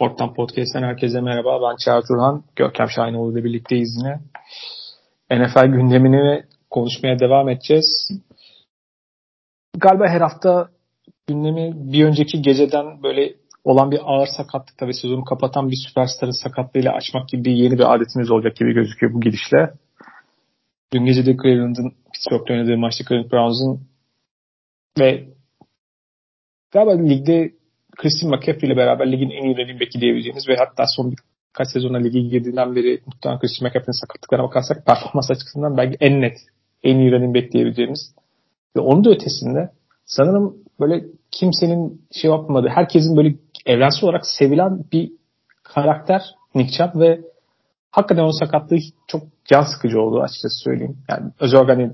Sport'tan Podcast'ten herkese merhaba. Ben Çağrı Turhan. Görkem Şahinoğlu ile birlikteyiz yine. NFL gündemini konuşmaya devam edeceğiz. Galiba her hafta gündemi bir önceki geceden böyle olan bir ağır sakatlıkta ve sezonu kapatan bir süperstarın sakatlığıyla açmak gibi bir yeni bir adetimiz olacak gibi gözüküyor bu gidişle. Dün gece de Cleveland'ın Pittsburgh'da oynadığı maçta Cleveland Browns'un ve galiba ligde Christian McCaffrey ile beraber ligin en iyi running back'i diyebileceğimiz ve hatta son birkaç sezona ligi girdiğinden beri muhtemelen Christian McCaffrey'in sakatlıklarına bakarsak performans açısından belki en net, en iyi running back diyebileceğimiz ve onun da ötesinde sanırım böyle kimsenin şey yapmadığı, herkesin böyle evrensel olarak sevilen bir karakter Nick Chubb ve hakikaten onun sakatlığı çok can sıkıcı oldu açıkçası söyleyeyim. Yani özellikle hani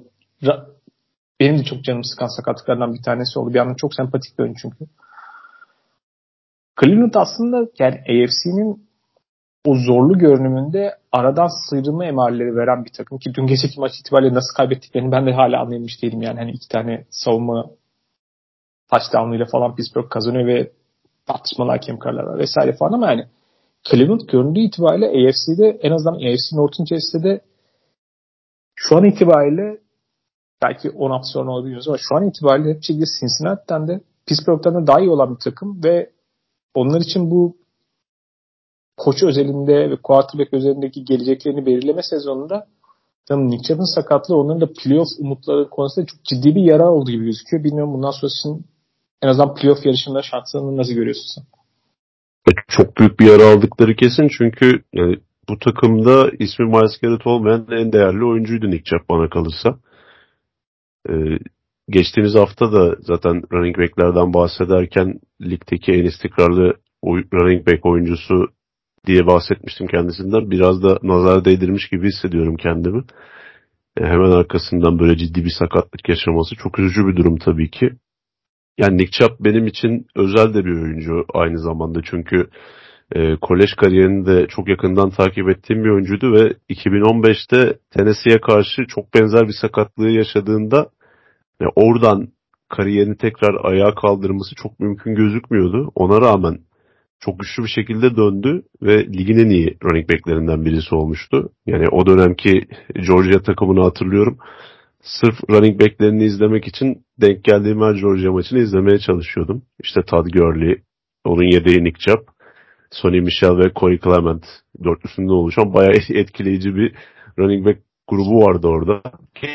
benim de çok canım sıkan sakatlıklardan bir tanesi oldu. Bir yandan çok sempatik bir oyun çünkü. Cleveland aslında yani AFC'nin o zorlu görünümünde aradan sıyrılma emarları veren bir takım ki dün geceki maç itibariyle nasıl kaybettiklerini ben de hala anlayamış değilim. Yani hani iki tane savunma touchdown'ıyla falan Pittsburgh kazanıyor ve tartışmalı hakem kararları vesaire falan ama yani Cleveland göründüğü itibariyle AFC'de en azından AFC North'un içerisinde de şu an itibariyle belki 10 hafta sonra olabilir ama şu an itibariyle hep şekilde Cincinnati'den de Pittsburgh'tan da daha iyi olan bir takım ve onlar için bu koç özelinde ve quarterback özelindeki geleceklerini belirleme sezonunda Tabii Nick Chubb'ın sakatlığı onların da playoff umutları konusunda çok ciddi bir yara oldu gibi gözüküyor. Bilmiyorum bundan sonrasının en azından playoff yarışında şanslarını nasıl görüyorsun sen? Çok büyük bir yara aldıkları kesin çünkü yani bu takımda ismi Miles Garrett olmayan en değerli oyuncuydu Nick Chubb bana kalırsa. Ee, geçtiğimiz hafta da zaten running backlerden bahsederken ligdeki en istikrarlı running back oyuncusu diye bahsetmiştim kendisinden. Biraz da nazar değdirmiş gibi hissediyorum kendimi. Yani hemen arkasından böyle ciddi bir sakatlık yaşaması çok üzücü bir durum tabii ki. Yani Nick Chubb benim için özel de bir oyuncu aynı zamanda çünkü e, kolej kariyerini de çok yakından takip ettiğim bir oyuncuydu ve 2015'te Tennessee'ye karşı çok benzer bir sakatlığı yaşadığında yani oradan kariyerini tekrar ayağa kaldırması çok mümkün gözükmüyordu. Ona rağmen çok güçlü bir şekilde döndü ve ligin en iyi running backlerinden birisi olmuştu. Yani o dönemki Georgia takımını hatırlıyorum. Sırf running backlerini izlemek için denk geldiğim her Georgia maçını izlemeye çalışıyordum. İşte Todd Gurley, onun yedeği Nick Chubb, Sonny Michel ve Corey Clement dörtlüsünden oluşan bayağı etkileyici bir running back grubu vardı orada.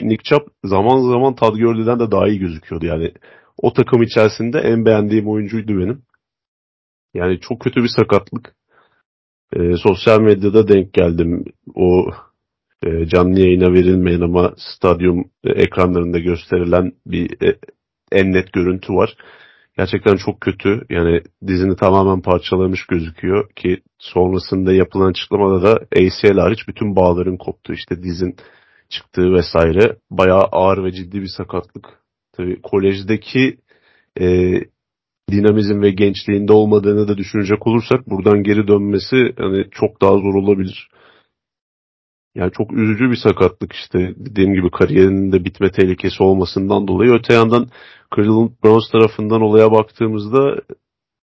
Nick Chubb zaman zaman Todd Gurley'den de daha iyi gözüküyordu. Yani o takım içerisinde en beğendiğim oyuncuydu benim. Yani çok kötü bir sakatlık. E, sosyal medyada denk geldim. O e, canlı yayına verilmeyen ama stadyum e, ekranlarında gösterilen bir e, en net görüntü var. Gerçekten çok kötü. Yani dizini tamamen parçalamış gözüküyor ki sonrasında yapılan açıklamada da ACL hariç bütün bağların koptu. İşte dizin çıktığı vesaire. Bayağı ağır ve ciddi bir sakatlık. Tabii kolejdeki e, dinamizm ve gençliğinde olmadığını da düşünecek olursak buradan geri dönmesi hani çok daha zor olabilir. Yani çok üzücü bir sakatlık işte dediğim gibi kariyerinin de bitme tehlikesi olmasından dolayı. Öte yandan Cleveland Browns tarafından olaya baktığımızda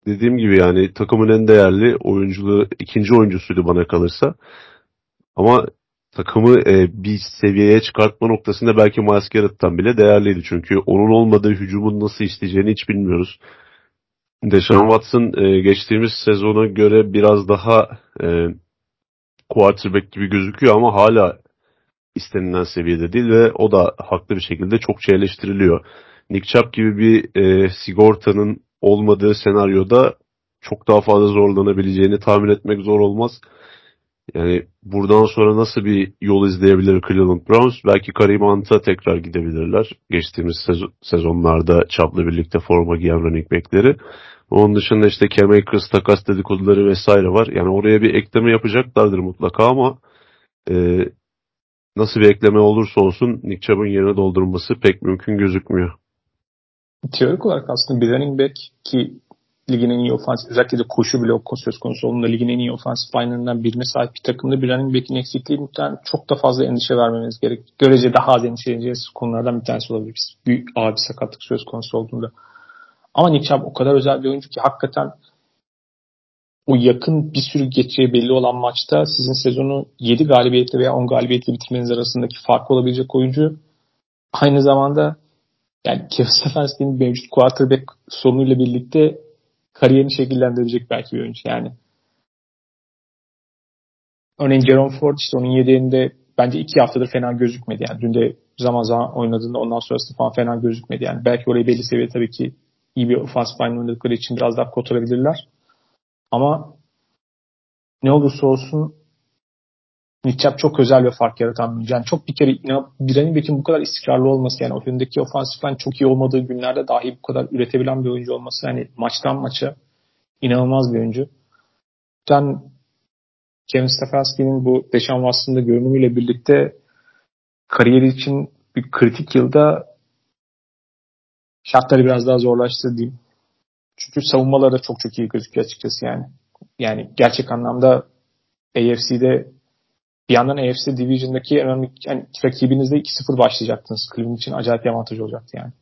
dediğim gibi yani takımın en değerli oyunculuğu ikinci oyuncusuydu bana kalırsa. Ama takımı e, bir seviyeye çıkartma noktasında belki Miles Garrett'tan bile değerliydi. Çünkü onun olmadığı hücumun nasıl işleyeceğini hiç bilmiyoruz. Deshaun Watson e, geçtiğimiz sezona göre biraz daha e, quarterback gibi gözüküyor ama hala istenilen seviyede değil ve o da haklı bir şekilde çokça eleştiriliyor. Nick Chubb gibi bir e, sigortanın olmadığı senaryoda çok daha fazla zorlanabileceğini tahmin etmek zor olmaz. Yani buradan sonra nasıl bir yol izleyebilir Cleveland Browns? Belki Kareem Hunt'a tekrar gidebilirler. Geçtiğimiz sezonlarda Chubb'la birlikte forma giyen running backleri. Onun dışında işte Cam Akers takas dedikoduları vesaire var. Yani oraya bir ekleme yapacaklardır mutlaka ama e, nasıl bir ekleme olursa olsun Nick Chubb'ın yerine doldurulması pek mümkün gözükmüyor. Teorik olarak aslında bir running back ki ligin en iyi ofansif özellikle de koşu blok söz konusu olduğunda ligin en iyi ofansif line'larından birine sahip bir takımda bir running back'in eksikliği muhtemelen çok da fazla endişe vermemiz gerek. Görece daha az endişeleneceğiz konulardan bir tanesi olabilir. Büyük ağır bir sakatlık söz konusu olduğunda. Ama Nick Chubb o kadar özel bir oyuncu ki hakikaten o yakın bir sürü geçeceği belli olan maçta sizin sezonu 7 galibiyetle veya 10 galibiyetle bitirmeniz arasındaki fark olabilecek oyuncu aynı zamanda yani Kevin Stefanski'nin mevcut quarterback sorunuyla birlikte kariyerini şekillendirecek belki bir oyuncu. Yani örneğin Jerome Ford işte onun yedeğinde bence iki haftadır fena gözükmedi. Yani dün de zaman zaman oynadığında ondan sonrasında falan fena gözükmedi. Yani belki orayı belli seviye tabii ki iyi bir ofans line oynadıkları için biraz daha kotarabilirler. Ama ne olursa olsun Nichap çok özel ve fark yaratan bir Yani çok bir kere inan, bir running back'in bu kadar istikrarlı olması yani önündeki ofansif line çok iyi olmadığı günlerde dahi bu kadar üretebilen bir oyuncu olması yani maçtan maça inanılmaz bir oyuncu. Ben Kevin Stefanski'nin bu Deşan Watson'da görünümüyle birlikte kariyeri için bir kritik yılda şartları biraz daha zorlaştı diyeyim. Çünkü savunmaları da çok çok iyi gözüküyor açıkçası yani. Yani gerçek anlamda AFC'de bir yandan AFC Division'daki önemli yani rakibinizde 2-0 başlayacaktınız. Cleveland için acayip bir avantaj olacaktı yani.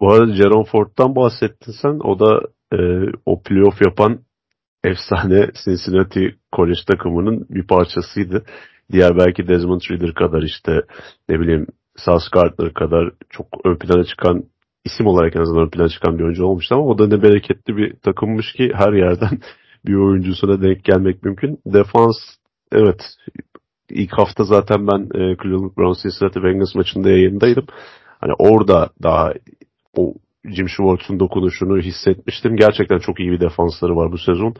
Bu arada Jerome Ford'dan bahsettin sen. O da e, o playoff yapan efsane Cincinnati College takımının bir parçasıydı. Diğer belki Desmond Ridder kadar işte ne bileyim Sauce Gardner kadar çok ön plana çıkan isim olarak en azından ön plana çıkan bir oyuncu olmuştu ama o da ne bereketli bir takımmış ki her yerden bir oyuncusuna denk gelmek mümkün. Defans evet ilk hafta zaten ben e, Cleveland Browns Cincinnati Bengals maçında yayındaydım. Hani orada daha o Jim Schwartz'un dokunuşunu hissetmiştim. Gerçekten çok iyi bir defansları var bu sezon.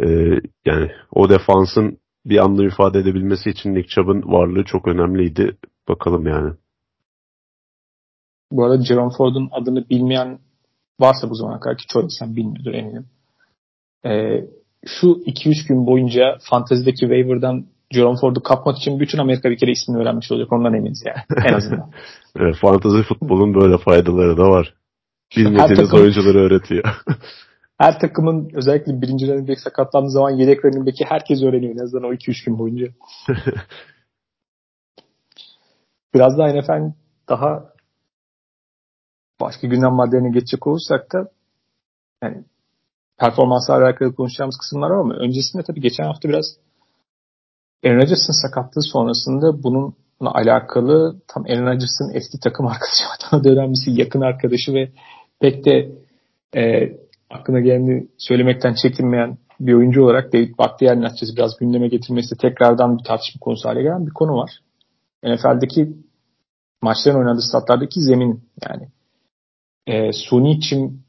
Ee, yani o defansın bir anlam ifade edebilmesi için Nick Chubb'ın varlığı çok önemliydi. Bakalım yani. Bu arada Jerome Ford'un adını bilmeyen varsa bu zamana kadar ki çoğu insan bilmiyordur eminim. Ee, şu 2-3 gün boyunca fantezideki waiver'dan Jerome Ford'u kapmak için bütün Amerika bir kere ismini öğrenmiş olacak. Ondan eminiz yani. En azından. evet, fantezi futbolun böyle faydaları da var. Bilmediğiniz takım, oyuncuları öğretiyor. her takımın özellikle birinci running back sakatlandığı zaman yedek running back'i herkes öğreniyor en azından o 2-3 gün boyunca. Biraz daha NFL daha başka gündem maddelerine geçecek olursak da yani performanslarla alakalı konuşacağımız kısımlar var ama öncesinde tabii geçen hafta biraz Aaron Rodgers'ın sakatlığı sonrasında bununla alakalı tam Aaron Rodgers'ın eski takım arkadaşı hatta öğrenmesi yakın arkadaşı ve pek de e, aklına geleni söylemekten çekinmeyen bir oyuncu olarak David Bakhtiar'ın açıkçası biraz gündeme getirmesi tekrardan bir tartışma konusu hale gelen bir konu var. NFL'deki maçların oynadığı statlardaki zemin yani e, suni çim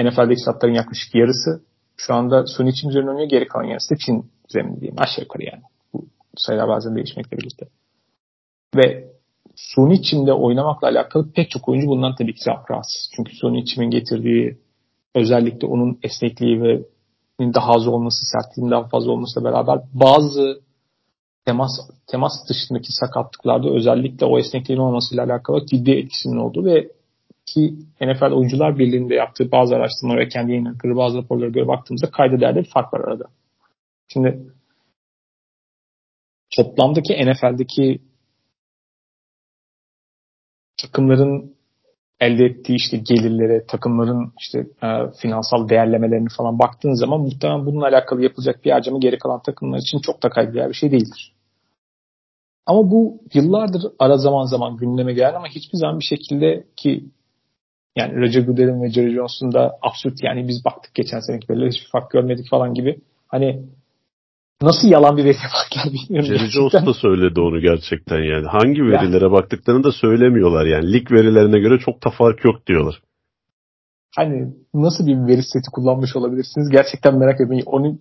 NFL'deki statların yaklaşık yarısı şu anda suni çim üzerine oynuyor. Geri kalan yarısı da Çin zemini diyeyim. Aşağı yukarı yani. Bu sayılar bazen değişmekle birlikte. Ve suni çimde oynamakla alakalı pek çok oyuncu bundan tabii ki rahatsız. Çünkü suni çimin getirdiği özellikle onun esnekliği ve daha az olması, sertliğinin daha fazla olmasıyla beraber bazı temas temas dışındaki sakatlıklarda özellikle o esnekliğin olmasıyla alakalı ciddi etkisinin olduğu ve ki NFL Oyuncular Birliği'nde yaptığı bazı araştırmalar ve kendi yayınladıkları bazı raporlara göre baktığımızda kayda değerli bir fark var arada. Şimdi toplamdaki NFL'deki takımların elde ettiği işte gelirlere, takımların işte e, finansal değerlemelerini falan baktığın zaman muhtemelen bununla alakalı yapılacak bir harcama geri kalan takımlar için çok da kayda bir şey değildir. Ama bu yıllardır ara zaman zaman gündeme gelen ama hiçbir zaman bir şekilde ki yani Roger Goodell'in ve Jerry Jones'un da absürt yani biz baktık geçen seneki veriler hiçbir fark görmedik falan gibi. Hani nasıl yalan bir veriye baklar bilmiyorum. Jerry Jones da söyledi onu gerçekten yani. Hangi verilere yani, baktıklarını da söylemiyorlar yani. Lig verilerine göre çok da fark yok diyorlar. Hani nasıl bir veri seti kullanmış olabilirsiniz? Gerçekten merak ediyorum. Onu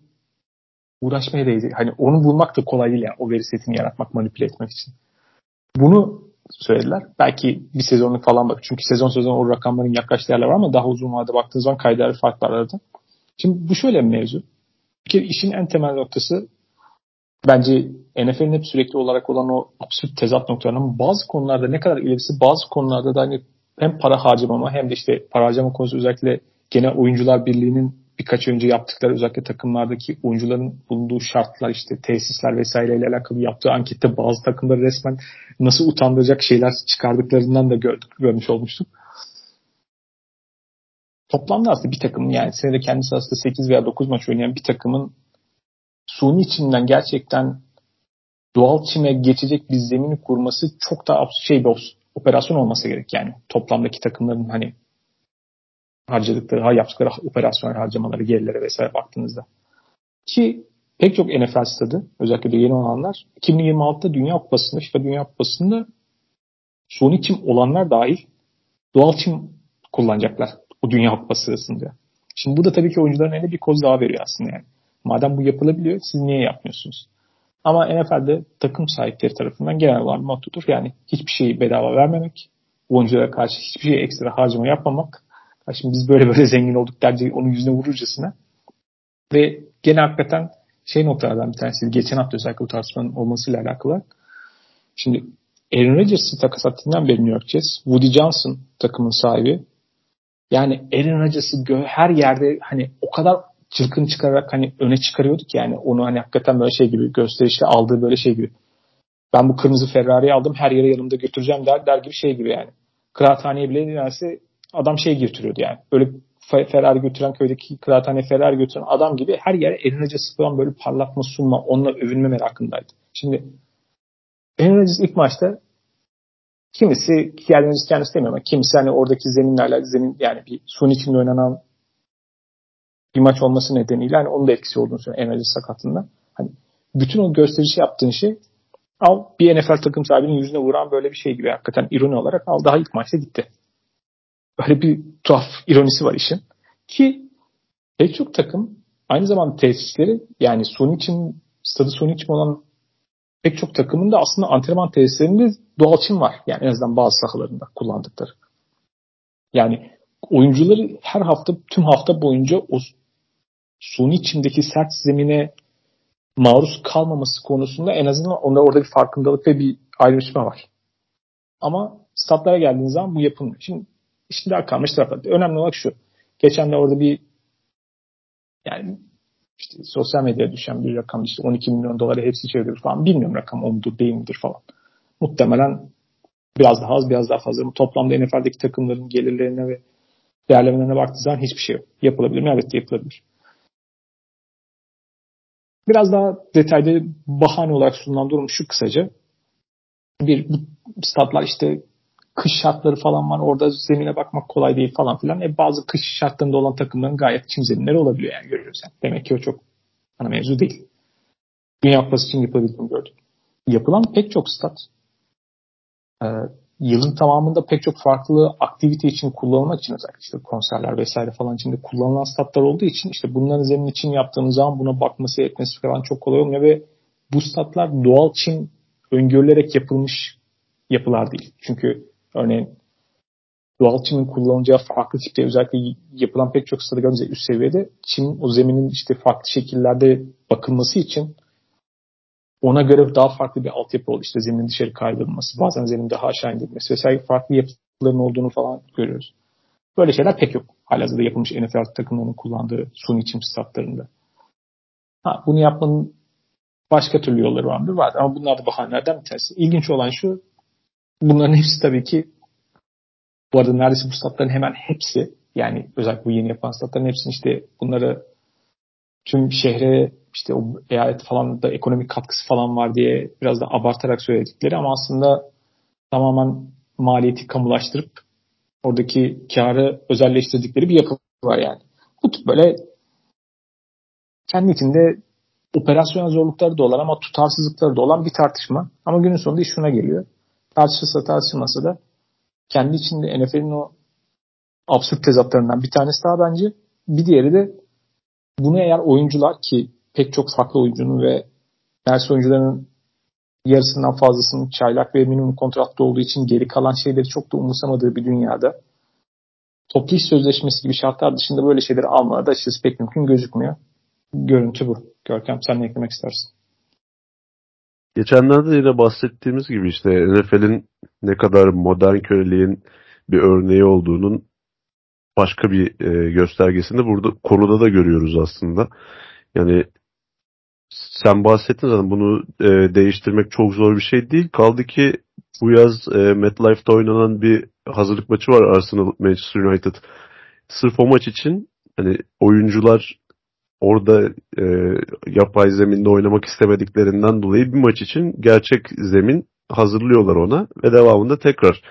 uğraşmaya değdi. Hani onu bulmak da kolay değil yani. O veri setini yaratmak, manipüle etmek için. Bunu söylediler. Belki bir sezonluk falan bak. Çünkü sezon sezon o rakamların yaklaştığı yerler var ama daha uzun vadede baktığınız zaman kayda farklar arada. Şimdi bu şöyle bir mevzu. Bir kere işin en temel noktası bence NFL'in hep sürekli olarak olan o absürt tezat noktalarının bazı konularda ne kadar ilerisi bazı konularda da hani hem para harcamama hem de işte para harcama konusu özellikle genel oyuncular birliğinin birkaç önce yaptıkları özellikle takımlardaki oyuncuların bulunduğu şartlar işte tesisler vesaireyle alakalı yaptığı ankette bazı takımları resmen nasıl utandıracak şeyler çıkardıklarından da gördük, görmüş olmuştuk. toplamda aslında bir takımın yani senede kendisi aslında 8 veya 9 maç oynayan bir takımın suni çimden gerçekten doğal çime geçecek bir zemini kurması çok daha şey bir operasyon olması gerek yani. Toplamdaki takımların hani harcadıkları, yaptıkları operasyon harcamaları, gelirlere vesaire baktığınızda. Ki pek çok NFL stadı, özellikle de yeni olanlar 2026'da Dünya Kupası'nda, FIFA Dünya Kupası'nda suni çim olanlar dahil doğal çim kullanacaklar o Dünya Kupası sırasında. Şimdi bu da tabii ki oyuncuların eline bir koz daha veriyor aslında yani. Madem bu yapılabiliyor siz niye yapmıyorsunuz? Ama NFL'de takım sahipleri tarafından genel olarak mottodur. Yani hiçbir şeyi bedava vermemek, oyunculara karşı hiçbir şey ekstra harcama yapmamak. Şimdi biz böyle böyle zengin olduk derce onun yüzüne vururcasına. Ve gene hakikaten şey noktalardan bir tanesi. Geçen hafta özellikle bu tartışmanın olmasıyla alakalı. Şimdi Aaron Rodgers'ı takas ettiğinden beri New York Jets, Woody Johnson takımın sahibi. Yani Aaron Rodgers'ı her yerde hani o kadar çılgın çıkararak hani öne çıkarıyorduk yani onu hani hakikaten böyle şey gibi gösterişte aldığı böyle şey gibi. Ben bu kırmızı Ferrari'yi aldım her yere yanımda götüreceğim der, der gibi şey gibi yani. Kıraathaneye bile nedense adam şey götürüyordu yani. Böyle Ferrari götüren köydeki kıraathane Ferrari götüren adam gibi her yere acısı falan böyle parlatma sunma onunla övünme merakındaydı. Şimdi acısı ilk maçta kimisi kendisi kendisi demiyor ama kimisi hani oradaki zeminlerle zemin yani bir sun içinde oynanan bir maç olması nedeniyle hani onun da etkisi olduğunu söylüyor Emre'nin sakatında. Hani bütün o gösterişi yaptığın şey al bir NFL takım sahibinin yüzüne vuran böyle bir şey gibi hakikaten ironi olarak al daha ilk maçta gitti. Böyle bir tuhaf ironisi var işin. Ki pek çok takım aynı zamanda tesisleri yani Sony için stadı Sony için olan pek çok takımın da aslında antrenman tesislerinde doğal çim var. Yani en azından bazı sahalarında kullandıkları. Yani oyuncuları her hafta tüm hafta boyunca o suni çimdeki sert zemine maruz kalmaması konusunda en azından onda orada bir farkındalık ve bir ayrışma var. Ama statlara geldiğiniz zaman bu yapılmıyor. Şimdi daha kalmış tarafı. Önemli olan şu. Geçen de orada bir yani işte sosyal medyaya düşen bir rakam işte 12 milyon doları hepsi çeviriyor falan. Bilmiyorum rakam o mudur değil midir falan. Muhtemelen biraz daha az biraz daha fazla. Toplamda NFL'deki takımların gelirlerine ve değerlemelerine baktığı zaman hiçbir şey yok. Yapılabilir mi? Evet yapılabilir. Biraz daha detaylı bahane olarak sunulan durum şu kısaca. Bir bu statlar işte kış şartları falan var. Orada zemine bakmak kolay değil falan filan. E bazı kış şartlarında olan takımların gayet çim zeminleri olabiliyor yani görüyoruz. Yani. Demek ki o çok ana mevzu değil. Dünya Kupası için yapabildiğini gördük. Yapılan pek çok stat e, yılın tamamında pek çok farklı aktivite için kullanılmak için özellikle işte konserler vesaire falan için de kullanılan statlar olduğu için işte bunların zemin için yaptığınız zaman buna bakması etmesi falan çok kolay olmuyor ve bu statlar doğal çim öngörülerek yapılmış yapılar değil. Çünkü örneğin doğal çimin kullanılacağı farklı tipte özellikle yapılan pek çok stada gördüğünüz üst seviyede çim o zeminin işte farklı şekillerde bakılması için ona göre daha farklı bir altyapı oldu. İşte zeminin dışarı kaydırılması, bazen zemin daha aşağı indirilmesi vesaire farklı yapıların olduğunu falan görüyoruz. Böyle şeyler pek yok. Halihazırda yapılmış NFL takımlarının kullandığı suni çim statlarında. Ha, bunu yapmanın başka türlü yolları var mı? Var. Ama bunlar da bahanelerden bir tanesi. İlginç olan şu, bunların hepsi tabii ki bu arada neredeyse bu statların hemen hepsi yani özellikle bu yeni yapan statların hepsini işte bunları tüm şehre işte o eyalet falan da ekonomik katkısı falan var diye biraz da abartarak söyledikleri ama aslında tamamen maliyeti kamulaştırıp oradaki karı özelleştirdikleri bir yapı var yani. Bu tip böyle kendi içinde operasyonel zorlukları da olan ama tutarsızlıkları da olan bir tartışma. Ama günün sonunda iş şuna geliyor. Tartışılsa tartışılmasa da kendi içinde NFL'in o absürt tezatlarından bir tanesi daha bence. Bir diğeri de bunu eğer oyuncular ki pek çok farklı oyuncunun ve ders oyuncularının yarısından fazlasının çaylak ve minimum kontratlı olduğu için geri kalan şeyleri çok da umursamadığı bir dünyada toplu iş sözleşmesi gibi şartlar dışında böyle şeyleri almaları da açıkçası pek mümkün gözükmüyor. Görüntü bu. Görkem sen ne eklemek istersin? Geçenlerde yine bahsettiğimiz gibi işte NFL'in ne kadar modern köleliğin bir örneği olduğunun başka bir e, göstergesini burada konuda da görüyoruz aslında. Yani sen bahsettin zaten bunu e, değiştirmek çok zor bir şey değil. Kaldı ki bu yaz e, MetLife'da oynanan bir hazırlık maçı var Arsenal Manchester United. sırf o maç için hani oyuncular orada e, yapay zeminde oynamak istemediklerinden dolayı bir maç için gerçek zemin hazırlıyorlar ona ve devamında tekrar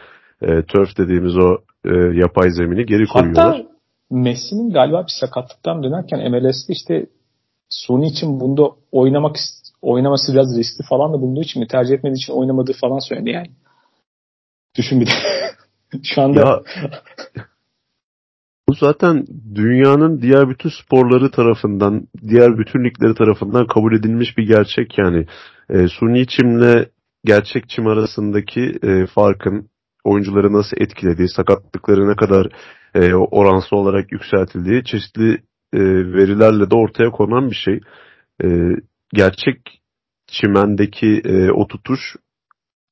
e, turf dediğimiz o e, yapay zemini geri koyuyorlar. Hatta Messi'nin galiba bir sakatlıktan dönerken MLS'de işte Sony için bunda oynamak oynaması biraz riskli falan da bulunduğu için mi tercih etmediği için oynamadığı falan söyledi yani. Düşün bir de. Şu anda ya, bu zaten dünyanın diğer bütün sporları tarafından, diğer bütün ligleri tarafından kabul edilmiş bir gerçek yani. E, suni çimle gerçek çim arasındaki e, farkın oyuncuları nasıl etkilediği, sakatlıkları ne kadar e, oransal olarak yükseltildiği çeşitli e, verilerle de ortaya konan bir şey. E, gerçek çimendeki e, o tutuş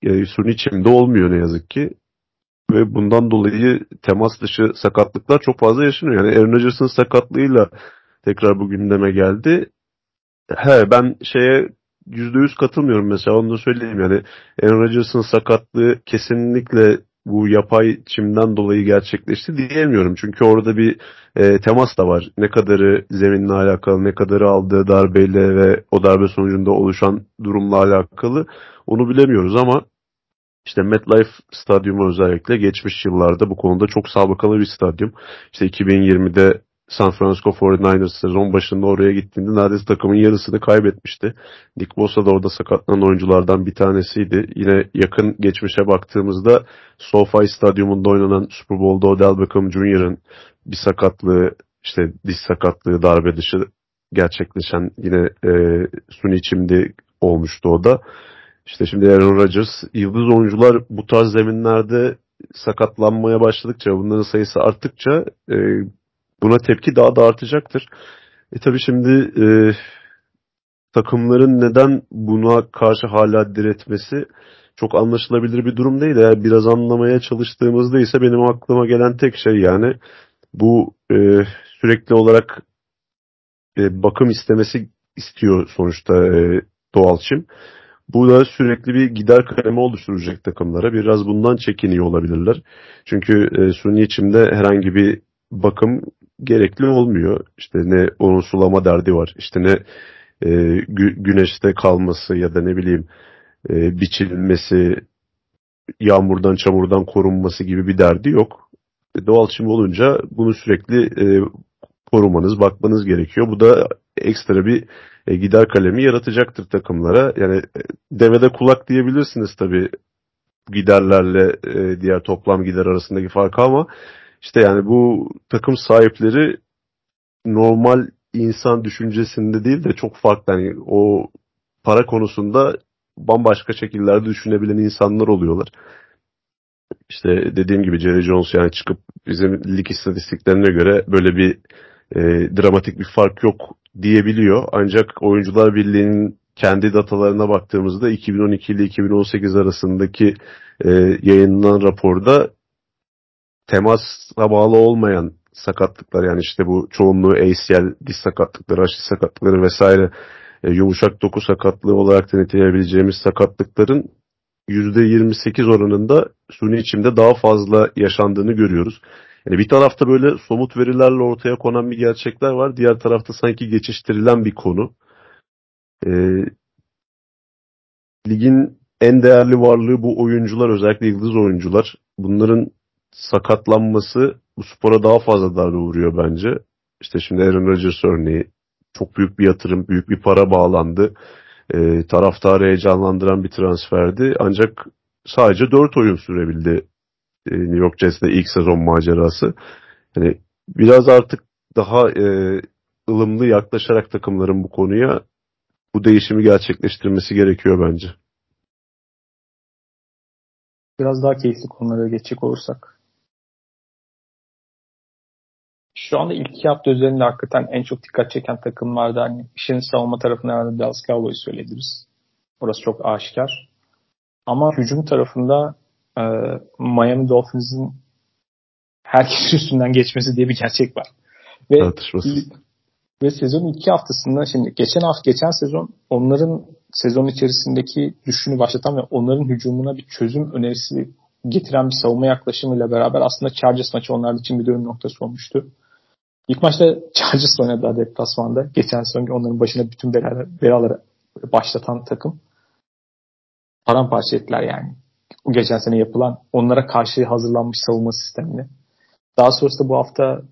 e, suni çimde olmuyor ne yazık ki. Ve bundan dolayı temas dışı sakatlıklar çok fazla yaşanıyor. Yani Aaron Rodgers'ın sakatlığıyla tekrar bu gündeme geldi. He ben şeye %100 katılmıyorum mesela onu da söyleyeyim yani Aaron Rodgers'ın sakatlığı kesinlikle bu yapay çimden dolayı gerçekleşti diyemiyorum. Çünkü orada bir e, temas da var. Ne kadarı zeminle alakalı, ne kadarı aldığı darbeyle ve o darbe sonucunda oluşan durumla alakalı onu bilemiyoruz ama işte MetLife stadyumu özellikle geçmiş yıllarda bu konuda çok sabıkalı bir stadyum. İşte 2020'de San Francisco 49ers sezon başında oraya gittiğinde neredeyse takımın yarısını kaybetmişti. Nick Bosa da orada sakatlanan oyunculardan bir tanesiydi. Yine yakın geçmişe baktığımızda SoFi Stadyumunda oynanan Super Bowl'da Odell Beckham Jr.'ın bir sakatlığı, işte diş sakatlığı darbe dışı gerçekleşen yine e, suni çimdi olmuştu o da. İşte şimdi Aaron Rodgers, yıldız oyuncular bu tarz zeminlerde sakatlanmaya başladıkça, bunların sayısı arttıkça e, buna tepki daha da artacaktır. E tabi şimdi e, takımların neden buna karşı hala diretmesi çok anlaşılabilir bir durum değil. Eğer biraz anlamaya çalıştığımızda ise benim aklıma gelen tek şey yani bu e, sürekli olarak e, bakım istemesi istiyor sonuçta e, doğal çim. Bu da sürekli bir gider kalemi oluşturacak takımlara. Biraz bundan çekiniyor olabilirler. Çünkü e, suni içimde herhangi bir bakım gerekli olmuyor. İşte ne onun sulama derdi var. İşte ne e, gü- güneşte kalması ya da ne bileyim e, biçilmesi, yağmurdan çamurdan korunması gibi bir derdi yok. E, doğal çim olunca bunu sürekli e, korumanız, bakmanız gerekiyor. Bu da ekstra bir e, gider kalemi yaratacaktır takımlara. Yani e, devede kulak diyebilirsiniz tabii giderlerle e, diğer toplam gider arasındaki farkı ama işte yani bu takım sahipleri normal insan düşüncesinde değil de çok farklı. Yani o para konusunda bambaşka şekillerde düşünebilen insanlar oluyorlar. İşte dediğim gibi Jerry Jones yani çıkıp bizim lig istatistiklerine göre böyle bir e, dramatik bir fark yok diyebiliyor. Ancak Oyuncular Birliği'nin kendi datalarına baktığımızda 2012 ile 2018 arasındaki e, yayınlanan raporda temasa bağlı olmayan sakatlıklar yani işte bu çoğunluğu ACL, diz sakatlıkları, aşı sakatlıkları vesaire e, yumuşak doku sakatlığı olarak da sakatlıkların %28 oranında suni içimde daha fazla yaşandığını görüyoruz. Yani bir tarafta böyle somut verilerle ortaya konan bir gerçekler var. Diğer tarafta sanki geçiştirilen bir konu. E, ligin en değerli varlığı bu oyuncular özellikle yıldız oyuncular. Bunların sakatlanması bu spora daha fazla darbe vuruyor bence. İşte şimdi Aaron Rodgers örneği çok büyük bir yatırım, büyük bir para bağlandı. E, taraftarı heyecanlandıran bir transferdi. Ancak sadece 4 oyun sürebildi New York Jets'te ilk sezon macerası. Yani biraz artık daha e, ılımlı yaklaşarak takımların bu konuya bu değişimi gerçekleştirmesi gerekiyor bence. Biraz daha keyifli konulara geçecek olursak. Şu anda ilk iki hafta üzerinde hakikaten en çok dikkat çeken takımlarda hani işin savunma tarafında herhalde Dallas Cowboys söylediriz. Orası çok aşikar. Ama hücum tarafında e, Miami Dolphins'in herkes üstünden geçmesi diye bir gerçek var. Ve, ve sezonun iki haftasında şimdi geçen hafta geçen sezon onların sezon içerisindeki düşünü başlatan ve onların hücumuna bir çözüm önerisi getiren bir savunma yaklaşımıyla beraber aslında Chargers maçı onlar için bir dönüm noktası olmuştu. İlk maçta Chargers oynadılar deplasmanda. Geçen sezon onların başına bütün belaları başlatan takım. Paramparça ettiler yani. Bu geçen sene yapılan onlara karşı hazırlanmış savunma sistemini. Daha sonrasında bu hafta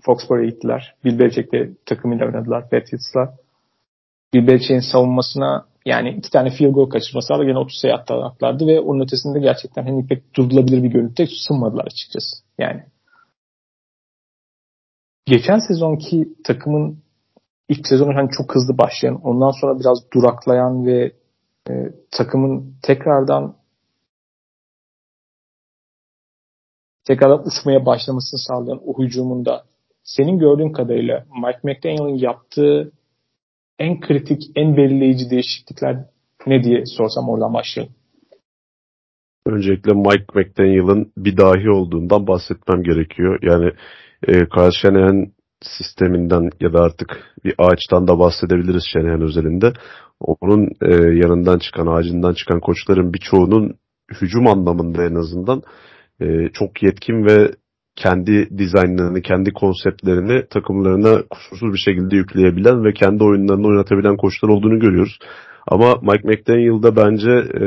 Foxborough'a gittiler. Bill Belichick'te takımıyla oynadılar. Patriots'la. Bill Belichick'in savunmasına yani iki tane field goal kaçırması var. Yine 30 sayı attılardı ve onun ötesinde gerçekten hani pek durdurulabilir bir görüntüde sunmadılar açıkçası. Yani geçen sezonki takımın ilk sezonu hani çok hızlı başlayan, ondan sonra biraz duraklayan ve e, takımın tekrardan tekrardan uçmaya başlamasını sağlayan o hücumunda senin gördüğün kadarıyla Mike McDaniel'ın yaptığı en kritik, en belirleyici değişiklikler ne diye sorsam oradan başlayalım. Öncelikle Mike McDaniel'ın bir dahi olduğundan bahsetmem gerekiyor. Yani e, Kyle Shanahan sisteminden ya da artık bir ağaçtan da bahsedebiliriz Shanahan özelinde. Onun e, yanından çıkan, ağacından çıkan koçların birçoğunun hücum anlamında en azından e, çok yetkin ve kendi dizaynlarını, kendi konseptlerini takımlarına kusursuz bir şekilde yükleyebilen ve kendi oyunlarını oynatabilen koçlar olduğunu görüyoruz. Ama Mike McDaniel'da bence e,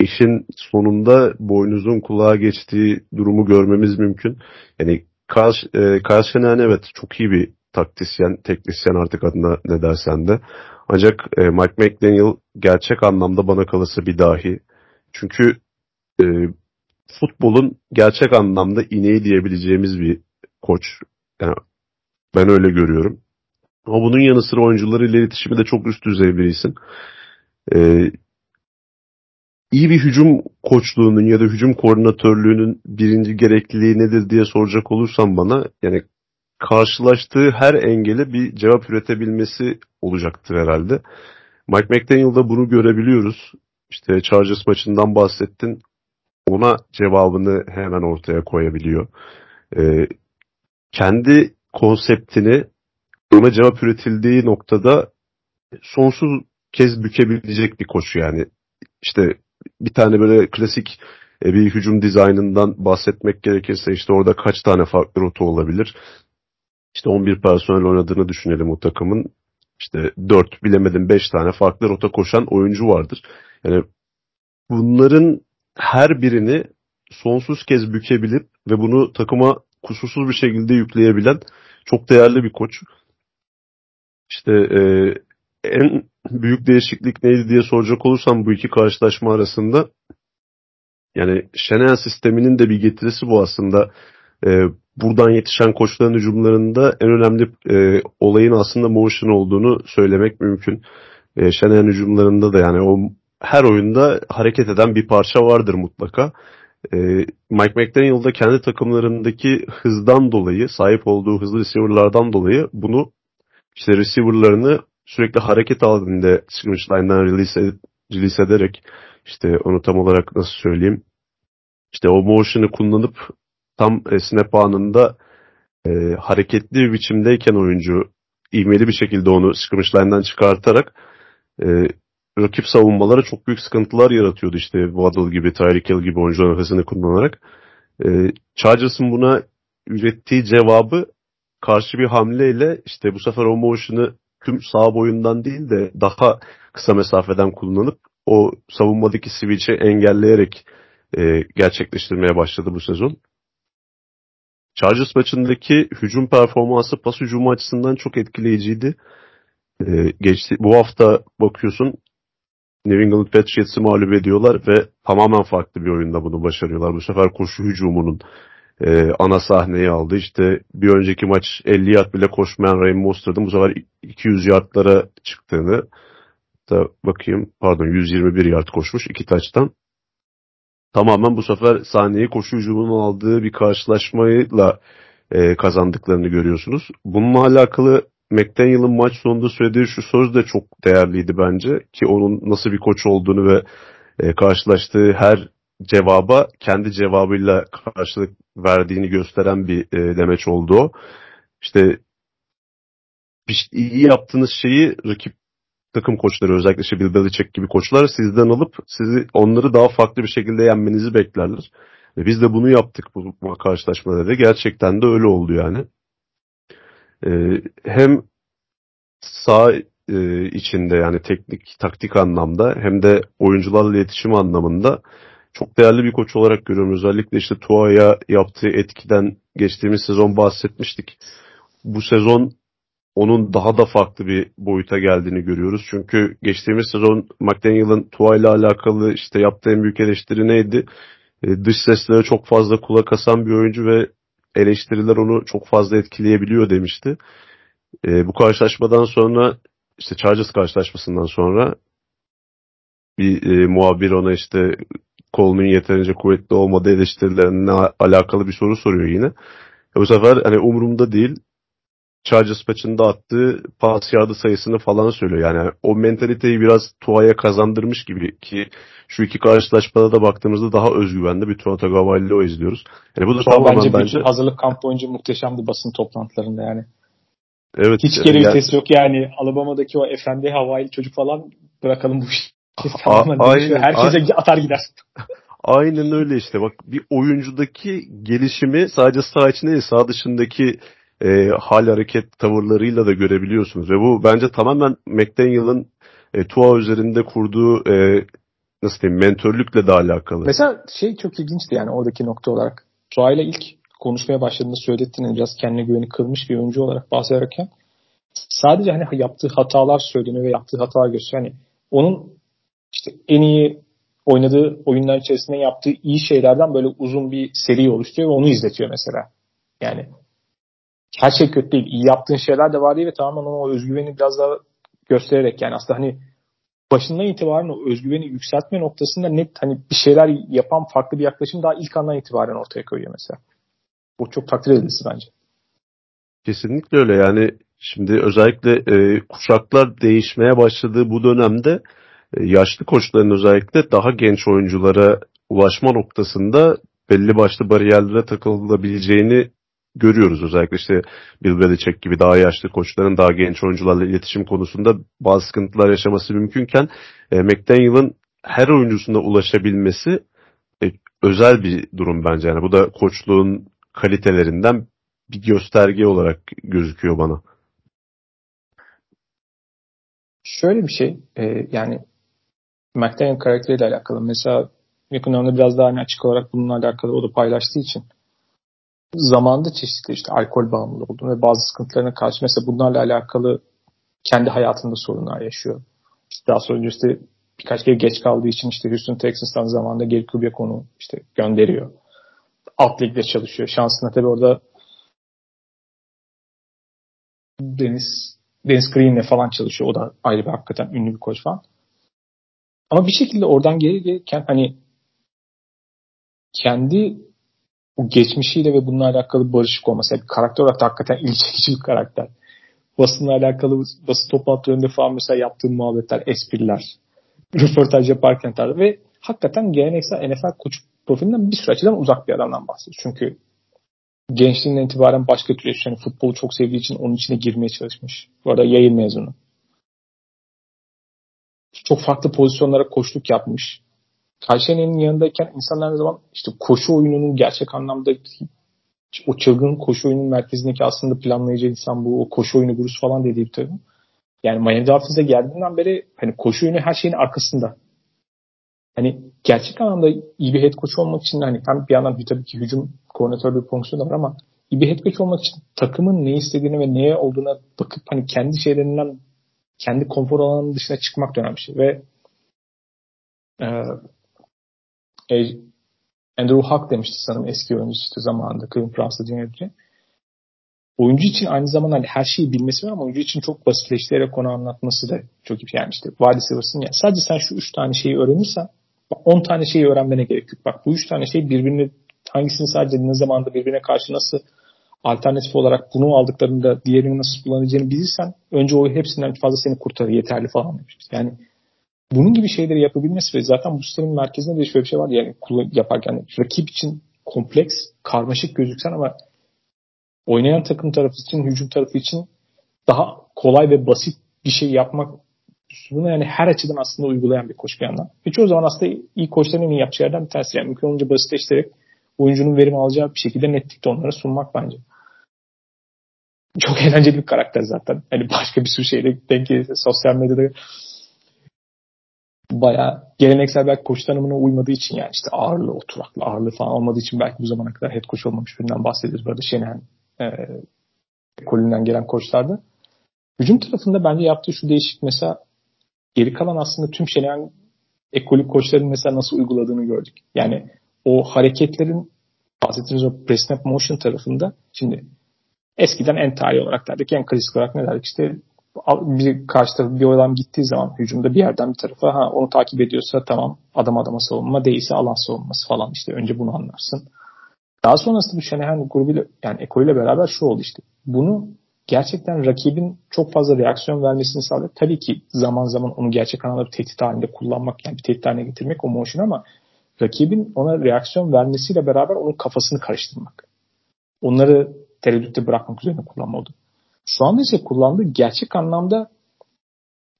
işin sonunda boynuzun kulağa geçtiği durumu görmemiz mümkün. Yani Kyle, e, Kyle evet çok iyi bir taktisyen, teknisyen artık adına ne dersen de. Ancak e, Mike McDaniel gerçek anlamda bana kalırsa bir dahi. Çünkü e, futbolun gerçek anlamda ineği diyebileceğimiz bir koç. Yani ben öyle görüyorum. Ama bunun yanı sıra oyuncularıyla iletişimi de çok üst düzey bir isim. Ee, iyi bir hücum koçluğunun ya da hücum koordinatörlüğünün birinci gerekliliği nedir diye soracak olursam bana yani karşılaştığı her engele bir cevap üretebilmesi olacaktır herhalde. Mike McDaniel'da bunu görebiliyoruz. İşte Chargers maçından bahsettin ona cevabını hemen ortaya koyabiliyor. Ee, kendi konseptini ona cevap üretildiği noktada sonsuz kez bükebilecek bir koç yani. İşte bir tane böyle klasik e, bir hücum dizaynından bahsetmek gerekirse işte orada kaç tane farklı rota olabilir? İşte 11 personel oynadığını düşünelim o takımın. İşte 4 bilemedim 5 tane farklı rota koşan oyuncu vardır. Yani bunların her birini sonsuz kez bükebilip ve bunu takıma kusursuz bir şekilde yükleyebilen çok değerli bir koç. İşte e, en büyük değişiklik neydi diye soracak olursam bu iki karşılaşma arasında yani Şener sisteminin de bir getirisi bu aslında. E, buradan yetişen koçların hücumlarında en önemli e, olayın aslında motion olduğunu söylemek mümkün. E, Şener hücumlarında da yani o her oyunda hareket eden bir parça vardır mutlaka. E, Mike McDaniel da kendi takımlarındaki hızdan dolayı, sahip olduğu hızlı receiver'lardan dolayı bunu işte receiver'larını sürekli hareket halinde scrimmage line'dan release, ed- release ederek işte onu tam olarak nasıl söyleyeyim işte o motion'ı kullanıp tam e, snap anında e, hareketli bir biçimdeyken oyuncu ivmeli bir şekilde onu scrimmage çıkartarak e, rakip savunmalara çok büyük sıkıntılar yaratıyordu işte Waddle gibi, Tyreek Hill gibi oyuncuların hızını kullanarak. E, Chargers'ın buna ürettiği cevabı karşı bir hamleyle işte bu sefer o motion'ı tüm sağ boyundan değil de daha kısa mesafeden kullanıp o savunmadaki switch'i engelleyerek e, gerçekleştirmeye başladı bu sezon. Chargers maçındaki hücum performansı pas hücumu açısından çok etkileyiciydi. Ee, geçti, bu hafta bakıyorsun New England Patriots'ı mağlup ediyorlar ve tamamen farklı bir oyunda bunu başarıyorlar. Bu sefer koşu hücumunun e, ana sahneyi aldı. İşte bir önceki maç 50 yard bile koşmayan Raheem Mostert'ın bu sefer 200 yardlara çıktığını da bakayım pardon 121 yard koşmuş iki taçtan. Tamamen bu sefer sahneyi koşu hücumunun aldığı bir karşılaşmayla e, kazandıklarını görüyorsunuz. Bununla alakalı McDaniel'ın maç sonunda söylediği şu söz de çok değerliydi bence. Ki onun nasıl bir koç olduğunu ve e, karşılaştığı her cevaba kendi cevabıyla karşılık verdiğini gösteren bir e, demeç oldu. İşte iyi yaptığınız şeyi rakip takım koçları özellikle işte Bill Belichick gibi koçlar sizden alıp sizi onları daha farklı bir şekilde yenmenizi beklerler. Ve biz de bunu yaptık bu, bu karşılaşmalarda. Gerçekten de öyle oldu yani. Ee, hem sağ e, içinde yani teknik taktik anlamda hem de oyuncularla iletişim anlamında çok değerli bir koç olarak görüyorum. Özellikle işte Tua'ya yaptığı etkiden geçtiğimiz sezon bahsetmiştik. Bu sezon onun daha da farklı bir boyuta geldiğini görüyoruz. Çünkü geçtiğimiz sezon McDaniel'ın Tua ile alakalı işte yaptığı en büyük eleştiri neydi? E, dış seslere çok fazla kulak asan bir oyuncu ve eleştiriler onu çok fazla etkileyebiliyor demişti. E, bu karşılaşmadan sonra işte Chargers karşılaşmasından sonra bir e, muhabir ona işte kolunun yeterince kuvvetli olmadığı eleştirilerine alakalı bir soru soruyor yine. E, bu sefer hani umurumda değil Chargers maçında attığı pas yardı sayısını falan söylüyor. Yani o mentaliteyi biraz Tua'ya kazandırmış gibi ki şu iki karşılaşmada da baktığımızda daha özgüvenli bir Tua Tagovailoa izliyoruz. Yani bu da Tua tamamen bence, bence hazırlık kamp boyunca muhteşemdi basın toplantılarında yani. Evet. Hiç geri yani, vites yok yani. Alabama'daki o efendi Havaili çocuk falan bırakalım bu işi. Tamamen aynen, Herkese aynen. atar gider. Aynen öyle işte. Bak bir oyuncudaki gelişimi sadece sağ içinde değil sağ dışındaki e, hal hareket tavırlarıyla da görebiliyorsunuz. Ve bu bence tamamen McDaniel'ın e, Tua üzerinde kurduğu e, nasıl diyeyim mentörlükle de alakalı. Mesela şey çok ilginçti yani oradaki nokta olarak. Tua ile ilk konuşmaya başladığında söylettiğinde biraz kendine güveni kırmış bir oyuncu olarak bahsederken sadece hani yaptığı hatalar söyleniyor ve yaptığı hatalar gösteriyor. Hani onun işte en iyi oynadığı oyunlar içerisinde yaptığı iyi şeylerden böyle uzun bir seri oluşturuyor ve onu izletiyor mesela. Yani her şey kötü değil. İyi yaptığın şeyler de var diye ve tamamen o özgüveni biraz daha göstererek yani aslında hani başından itibaren o özgüveni yükseltme noktasında net hani bir şeyler yapan farklı bir yaklaşım daha ilk andan itibaren ortaya koyuyor mesela. Bu çok takdir edilisi bence. Kesinlikle öyle yani şimdi özellikle e, kuşaklar değişmeye başladığı bu dönemde yaşlı koçların özellikle daha genç oyunculara ulaşma noktasında belli başlı bariyerlere takılabileceğini görüyoruz. Özellikle işte Bill Belichick gibi daha yaşlı koçların daha genç oyuncularla iletişim konusunda bazı sıkıntılar yaşaması mümkünken e, McDaniel'ın her oyuncusuna ulaşabilmesi e, özel bir durum bence. Yani bu da koçluğun kalitelerinden bir gösterge olarak gözüküyor bana. Şöyle bir şey e, yani McDaniel karakteriyle alakalı. Mesela yakın dönemde biraz daha hani açık olarak bununla alakalı o da paylaştığı için zamanda çeşitli işte alkol bağımlılığı olduğunu ve bazı sıkıntılarına karşı mesela bunlarla alakalı kendi hayatında sorunlar yaşıyor. İşte daha sonra işte birkaç kere geç kaldığı için işte Houston Texans'tan zamanında Gary Kubiak onu işte gönderiyor. Alt ligde çalışıyor. Şansına tabii orada Deniz Deniz Green'le falan çalışıyor. O da ayrı bir hakikaten ünlü bir koç falan. Ama bir şekilde oradan geri gelirken hani kendi bu geçmişiyle ve bununla alakalı barışık olması. Yani karakter olarak da hakikaten ilgi çekici bir karakter. Basınla alakalı basın toplantılarında falan mesela yaptığım muhabbetler, espriler, röportaj yaparken tarzı ve hakikaten geleneksel NFL koç profilinden bir sürü açıdan uzak bir adamdan bahsediyor. Çünkü gençliğinden itibaren başka türlü yani futbolu çok sevdiği için onun içine girmeye çalışmış. Bu arada yayın mezunu. Çok farklı pozisyonlara koşluk yapmış. Kayseri'nin yanındayken insanlar ne zaman işte koşu oyununun gerçek anlamda o çılgın koşu oyunun merkezindeki aslında planlayıcı insan bu o koşu oyunu Bruce falan dediği bir. Yani Miami Dolphins'e geldiğinden beri hani koşu oyunu her şeyin arkasında. Hani gerçek anlamda iyi bir head coach olmak için hani hem bir yandan bir tabii ki hücum koordinatör bir fonksiyonu var ama iyi bir head coach olmak için takımın ne istediğini ve neye olduğuna bakıp hani kendi şeylerinden kendi konfor alanının dışına çıkmak da önemli bir şey. Ve e, e, Andrew Huck demişti sanırım eski oyuncu işte zamanında Cleveland Browns'ta dinlediği. Oyuncu için aynı zamanda hani her şeyi bilmesi var ama oyuncu için çok basitleştirerek konu anlatması da çok iyi. Yani işte wide receiver'sın ya sadece sen şu üç tane şeyi öğrenirsen 10 tane şeyi öğrenmene gerek yok. Bak bu üç tane şey birbirini hangisini sadece ne zamanda birbirine karşı nasıl alternatif olarak bunu aldıklarında diğerini nasıl kullanacağını bilirsen önce o hepsinden fazla seni kurtarır yeterli falan demiştir. Yani bunun gibi şeyleri yapabilmesi ve zaten bu sistemin merkezinde de şöyle bir şey var yani yaparken rakip için kompleks, karmaşık gözüksen ama oynayan takım tarafı için, hücum tarafı için daha kolay ve basit bir şey yapmak üslubunu yani her açıdan aslında uygulayan bir koç bir yandan. Ve çoğu zaman aslında iyi koçların en iyi yapacağı yerden bir tanesi. Yani mümkün olunca basitleştirerek oyuncunun verim alacağı bir şekilde netlikte onlara sunmak bence. Çok eğlenceli bir karakter zaten. Hani başka bir sürü şeyle denk gelirse sosyal medyada bayağı geleneksel belki koç tanımına uymadığı için yani işte ağırlığı, oturaklı, ağırlığı falan olmadığı için belki bu zamana kadar head coach olmamış birinden bahsediyoruz. Burada Şenen e, ekolünden gelen koçlardı. Hücum tarafında bence yaptığı şu değişik mesela geri kalan aslında tüm Şenen ekolü koçların mesela nasıl uyguladığını gördük. Yani o hareketlerin bahsettiğimiz o press motion tarafında şimdi eskiden en tarihi olarak derdik en klasik olarak ne derdik işte bir karşı tarafı bir adam gittiği zaman hücumda bir yerden bir tarafa ha onu takip ediyorsa tamam adam adama savunma değilse alan savunması falan işte önce bunu anlarsın. Daha sonrasında bu Shanahan grubuyla yani ekolüyle beraber şu oldu işte. Bunu gerçekten rakibin çok fazla reaksiyon vermesini sağlıyor. Tabii ki zaman zaman onu gerçek anlamda bir tehdit halinde kullanmak yani bir tehdit haline getirmek o motion ama rakibin ona reaksiyon vermesiyle beraber onun kafasını karıştırmak. Onları tereddütte bırakmak üzerine kullanma. Şu anda ise kullandığı gerçek anlamda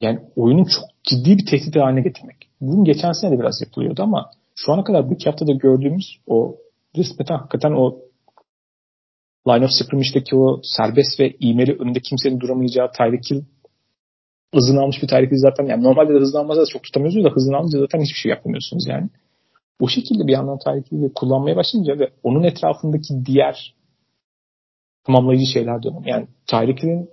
yani oyunun çok ciddi bir tehdit haline getirmek. Bunun geçen sene de biraz yapılıyordu ama şu ana kadar bu iki haftada gördüğümüz o nispeten hakikaten o line of scrimmage'deki o serbest ve iğmeli önünde kimsenin duramayacağı Tyreek Hill hızını almış bir Tyreek zaten yani normalde de hızını almazsa da çok tutamıyorsunuz da hızını alınca zaten hiçbir şey yapamıyorsunuz yani. O şekilde bir yandan Tyreek Hill'i kullanmaya başlayınca ve onun etrafındaki diğer tamamlayıcı şeyler dönüyor. Yani Tyreek Hill'in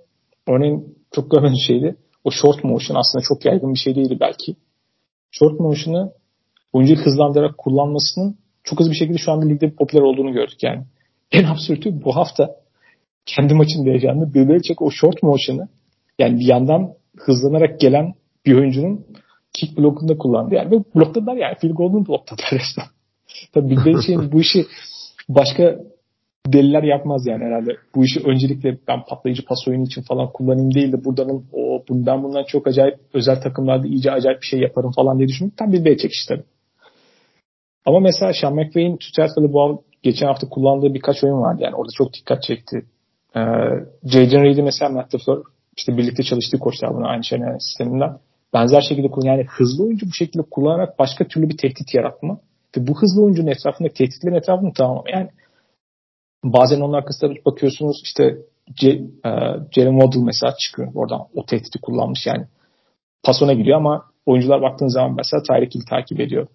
örneğin çok görmediğim şeydi. O short motion aslında çok yaygın bir şey değildi belki. Short motion'ı oyuncuyu hızlandırarak kullanmasının çok hızlı bir şekilde şu anda ligde popüler olduğunu gördük yani. En absürtü bu hafta kendi maçında yaşandı. Bill Belichick o short motion'ı yani bir yandan hızlanarak gelen bir oyuncunun kick blokunda kullandı. Yani ve blokladılar yani. Phil Golden blokladılar resmen. Tabii Bill Belichick'in bu işi başka deliler yapmaz yani herhalde. Bu işi öncelikle ben patlayıcı pas oyunu için falan kullanayım değil de buradanın o bundan bundan çok acayip özel takımlarda iyice acayip bir şey yaparım falan diye düşündüm. Tam bir Belichick işte. Ama mesela Sean McVay'in Tüterfel'ı bu geçen hafta kullandığı birkaç oyun vardı. Yani orada çok dikkat çekti. Ee, J.J. Reed'i mesela Matt LaFleur işte birlikte çalıştığı koçlar bunu aynı şeyler sisteminden benzer şekilde kullan yani hızlı oyuncu bu şekilde kullanarak başka türlü bir tehdit yaratma ve bu hızlı oyuncunun etrafında tehditlerin etrafını tamam yani bazen onun arkasında bakıyorsunuz işte C, e, Jalen Waddle mesela çıkıyor oradan o tehdidi kullanmış yani pas ona gidiyor ama oyuncular baktığınız zaman mesela Tyreek Hill takip ediyor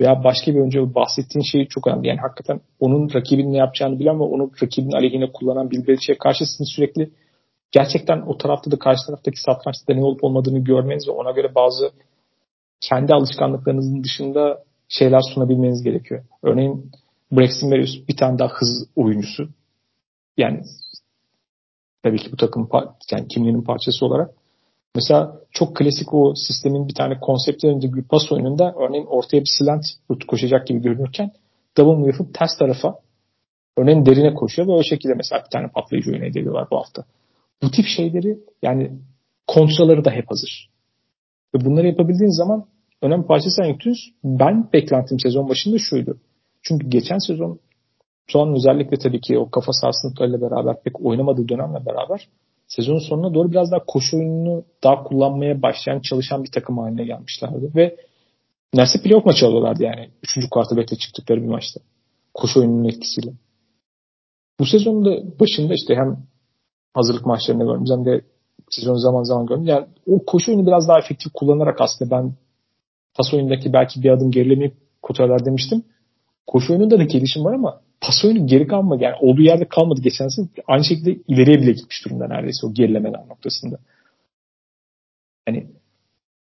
veya başka bir oyuncu bahsettiğin şey çok önemli. Yani hakikaten onun rakibinin ne yapacağını bilen ve onu rakibin aleyhine kullanan bir Belichick'e karşı sürekli gerçekten o tarafta da karşı taraftaki satrançta ne olup olmadığını görmeniz ve ona göre bazı kendi alışkanlıklarınızın dışında şeyler sunabilmeniz gerekiyor. Örneğin Braxton Berrios bir tane daha hız oyuncusu. Yani tabii ki bu takım yani kimliğinin parçası olarak. Mesela çok klasik o sistemin bir tane konseptlerinde bir pas oyununda örneğin ortaya bir slant koşacak gibi görünürken double move yapıp ters tarafa örneğin derine koşuyor ve o şekilde mesela bir tane patlayıcı oyun ediyorlar bu hafta. Bu tip şeyleri yani kontraları da hep hazır. Ve bunları yapabildiğin zaman önemli parçası Ayıktüz. Ben beklentim sezon başında şuydu. Çünkü geçen sezon son özellikle tabii ki o kafa sarsıntılarıyla beraber pek oynamadığı dönemle beraber sezonun sonuna doğru biraz daha koşu oyununu daha kullanmaya başlayan çalışan bir takım haline gelmişlerdi. Ve neredeyse playoff maçı alıyorlardı yani. Üçüncü quarterback'le çıktıkları bir maçta. Koşu oyununun etkisiyle. Bu sezonun da başında işte hem hazırlık maçlarında gördüm hem de sezon zaman zaman gördüm. Yani o koşu oyunu biraz daha efektif kullanarak aslında ben pas oyundaki belki bir adım gerilemeyip kotarlar demiştim. Koşu oyununda da gelişim var ama pas oyunu geri kalmadı. Yani olduğu yerde kalmadı geçen sene. Aynı şekilde ileriye bile gitmiş durumda neredeyse o gerilemeler noktasında. Yani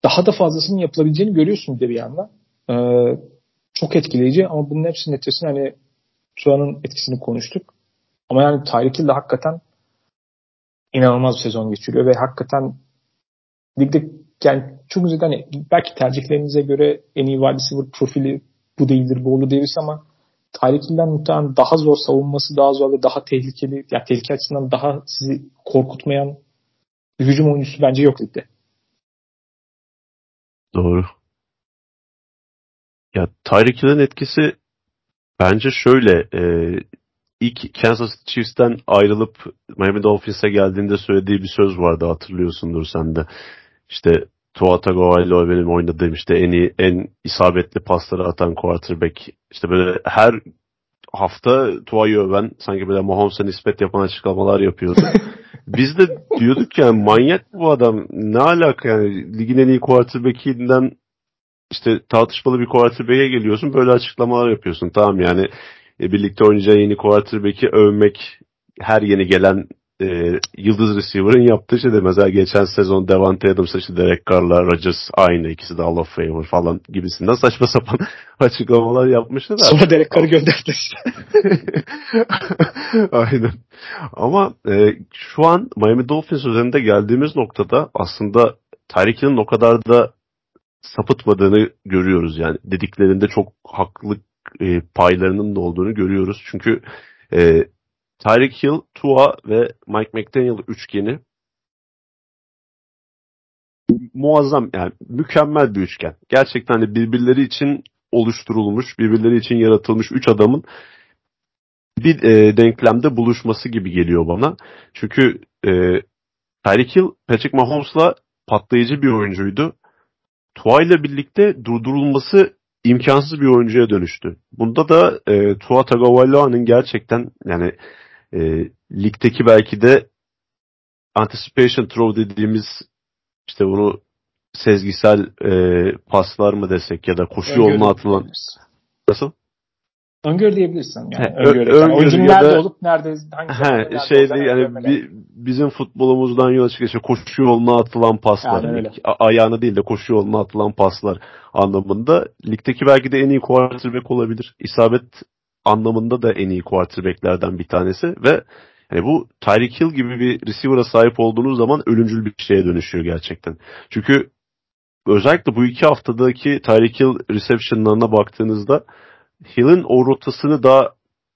daha da fazlasının yapılabileceğini görüyorsun bir yandan. Ee, çok etkileyici ama bunun hepsinin etkisini hani Tuan'ın etkisini konuştuk. Ama yani Tyreek Hill de hakikaten inanılmaz bir sezon geçiriyor ve hakikaten ligde yani çok güzel hani belki tercihlerinize göre en iyi wide receiver profili bu değildir, bu olur diyebiliriz ama Tyreek Hill'den muhtemelen daha zor savunması daha zor ve daha tehlikeli, ya yani tehlike açısından daha sizi korkutmayan bir hücum oyuncusu bence yok ligde. Doğru. Ya Tyreek Hill'in etkisi bence şöyle e, ilk Kansas Chiefs'ten ayrılıp Miami Dolphins'e geldiğinde söylediği bir söz vardı hatırlıyorsundur sen de. İşte Tua Tagovailoa benim oynadığım işte en iyi, en isabetli pasları atan quarterback. İşte böyle her hafta Tua'yı öven sanki böyle Mahomes'a nispet yapan açıklamalar yapıyordu. Biz de diyorduk yani manyak bu adam ne alaka yani ligin en iyi quarterback'inden işte tartışmalı bir quarterback'e geliyorsun böyle açıklamalar yapıyorsun. Tamam yani e, birlikte oynayacağı yeni quarterback'i övmek her yeni gelen e, yıldız receiver'ın yaptığı şey de mesela geçen sezon Devante Adams işte Derek Carr'la Rodgers aynı ikisi de Hall of Famer falan gibisinden saçma sapan açıklamalar yapmışlar. Sonra Derek Carr'ı gönderdi. Aynen. Ama e, şu an Miami Dolphins üzerinde geldiğimiz noktada aslında Tyreek o kadar da sapıtmadığını görüyoruz yani. Dediklerinde çok haklı e, paylarının da olduğunu görüyoruz. Çünkü e, Tyreek Hill, Tua ve Mike McDaniel üçgeni muazzam yani mükemmel bir üçgen. Gerçekten de birbirleri için oluşturulmuş, birbirleri için yaratılmış üç adamın bir e, denklemde buluşması gibi geliyor bana. Çünkü e, Tyreek Hill, Patrick Mahomes'la patlayıcı bir oyuncuydu. Tua ile birlikte durdurulması imkansız bir oyuncuya dönüştü. Bunda da e, Tua Tagovailoa'nın gerçekten yani e, ligdeki belki de anticipation throw dediğimiz işte bunu sezgisel e, paslar mı desek ya da koşu yoluna atılan nasıl? Öngör diyebilirsin. Yani. He, öngör, öngör Oyuncunun nerede da, olup nerede hangi he, şeyde yani bi, bizim futbolumuzdan yola çıkıyor. Koşu yoluna atılan paslar. Yani ayağına değil de koşu yoluna atılan paslar anlamında. Ligdeki belki de en iyi quarterback olabilir. İsabet anlamında da en iyi quarterbacklerden bir tanesi ve yani bu Tyreek Hill gibi bir receiver'a sahip olduğunuz zaman ölümcül bir şeye dönüşüyor gerçekten. Çünkü özellikle bu iki haftadaki Tyreek Hill reception'larına baktığınızda Hill'in o rotasını da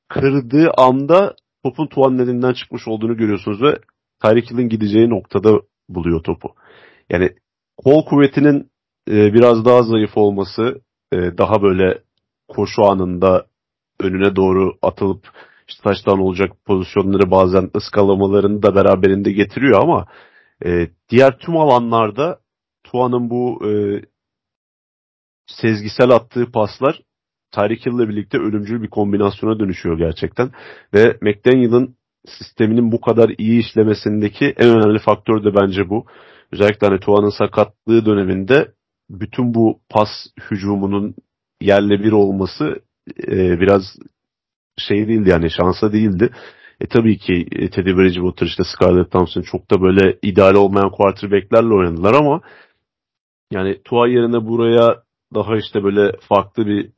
kırdığı anda topun Tuan'ın elinden çıkmış olduğunu görüyorsunuz ve Tyreek Hill'in gideceği noktada buluyor topu. Yani kol kuvvetinin e, biraz daha zayıf olması, e, daha böyle koşu anında önüne doğru atılıp işte taştan olacak pozisyonları bazen ıskalamalarını da beraberinde getiriyor ama e, diğer tüm alanlarda Tuan'ın bu e, sezgisel attığı paslar Tyreek Hill'le birlikte ölümcül bir kombinasyona dönüşüyor gerçekten. Ve McDaniel'ın sisteminin bu kadar iyi işlemesindeki en önemli faktör de bence bu. Özellikle hani Tuan'ın sakatlığı döneminde bütün bu pas hücumunun yerle bir olması e, biraz şey değildi yani şansa değildi. E tabii ki e, Teddy Bridgewater işte Scarlett Thompson çok da böyle ideal olmayan quarterbacklerle oynadılar ama yani Tua yerine buraya daha işte böyle farklı bir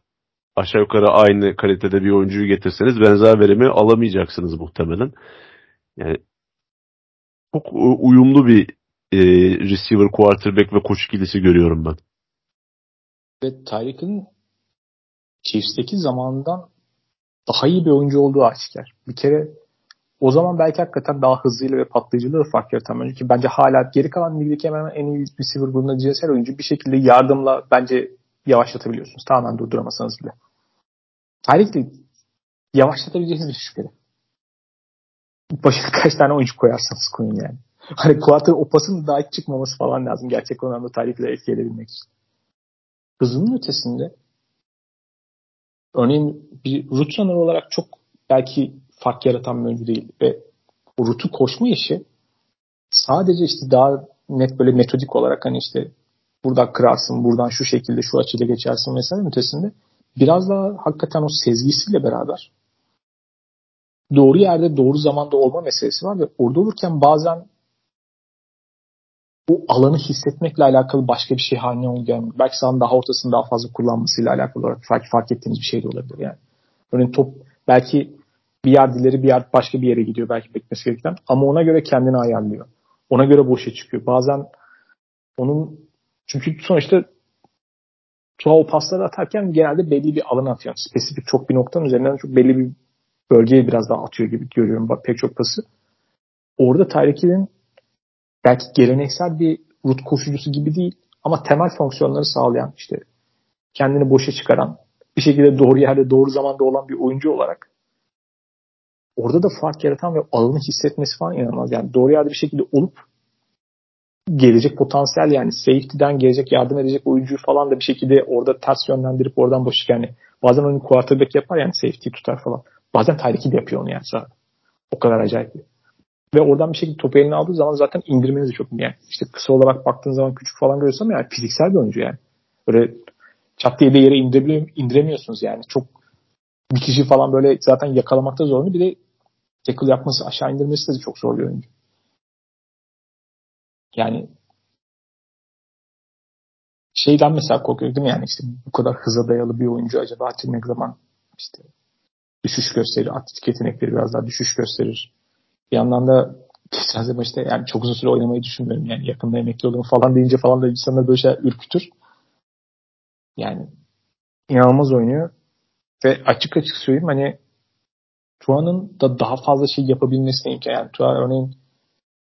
aşağı yukarı aynı kalitede bir oyuncuyu getirseniz benzer verimi alamayacaksınız muhtemelen. Yani çok uyumlu bir e, receiver, quarterback ve koç ikilisi görüyorum ben. Ve Tyreek'in Chiefs'teki zamanından daha iyi bir oyuncu olduğu aşikar. Bir kere o zaman belki hakikaten daha hızlıyla ve patlayıcılığı fark yaratan Ki bence hala geri kalan ligdeki hemen en iyi receiver grubunda cinsel oyuncu bir şekilde yardımla bence yavaşlatabiliyorsunuz. Tamamen durduramasanız bile. Tyreek yavaşlatabileceğiniz bir şüpheli. Başına kaç tane oyuncu koyarsanız koyun yani. Hani Quarter o pasın daha hiç çıkmaması falan lazım gerçek anlamda Tyreek'le etki edebilmek için. Hızının ötesinde örneğin bir root runner olarak çok belki fark yaratan bir oyuncu değil ve o rutu koşma işi sadece işte daha net böyle metodik olarak hani işte burada kırarsın, buradan şu şekilde şu açıyla geçersin vesaire ötesinde biraz daha hakikaten o sezgisiyle beraber doğru yerde doğru zamanda olma meselesi var ve orada olurken bazen o alanı hissetmekle alakalı başka bir şey haline oluyor. Belki sahanın daha ortasını daha fazla kullanmasıyla alakalı olarak fark, fark ettiğiniz bir şey de olabilir yani. Örneğin top belki bir yer dileri bir yer başka bir yere gidiyor belki bekmesi gereken ama ona göre kendini ayarlıyor. Ona göre boşa çıkıyor. Bazen onun çünkü sonuçta Tua o pasları atarken genelde belli bir alan atıyor. Spesifik çok bir noktanın üzerinden çok belli bir bölgeye biraz daha atıyor gibi görüyorum pek çok pası. Orada Tyreek belki geleneksel bir rut koşucusu gibi değil ama temel fonksiyonları sağlayan işte kendini boşa çıkaran bir şekilde doğru yerde doğru zamanda olan bir oyuncu olarak orada da fark yaratan ve alanı hissetmesi falan inanılmaz. Yani doğru yerde bir şekilde olup gelecek potansiyel yani safety'den gelecek yardım edecek oyuncuyu falan da bir şekilde orada ters yönlendirip oradan boş yani bazen onu quarterback yapar yani safety tutar falan. Bazen Tyreek yapıyor onu yani sahada. O kadar acayip. Ve oradan bir şekilde topu eline aldığı zaman zaten indirmeniz de çok yani. İşte kısa olarak baktığın zaman küçük falan görüyorsun ama yani fiziksel bir oyuncu yani. Böyle çat diye de yere indiremiyorsunuz yani. Çok bir kişi falan böyle zaten yakalamakta zorlu. Bir de tackle yapması, aşağı indirmesi de çok zor bir oyuncu. Yani şeyden mesela korkuyorum değil mi? Yani işte bu kadar hıza dayalı bir oyuncu acaba ne zaman işte düşüş gösterir, atletik yetenekleri biraz daha düşüş gösterir. Bir yandan da geçen zaman işte yani çok uzun süre oynamayı düşünmüyorum. Yani yakında emekli olurum falan deyince falan da insanlar böyle şeyler ürkütür. Yani inanılmaz oynuyor. Ve açık açık söyleyeyim hani Tua'nın da daha fazla şey yapabilmesine imkan. Yani Tua örneğin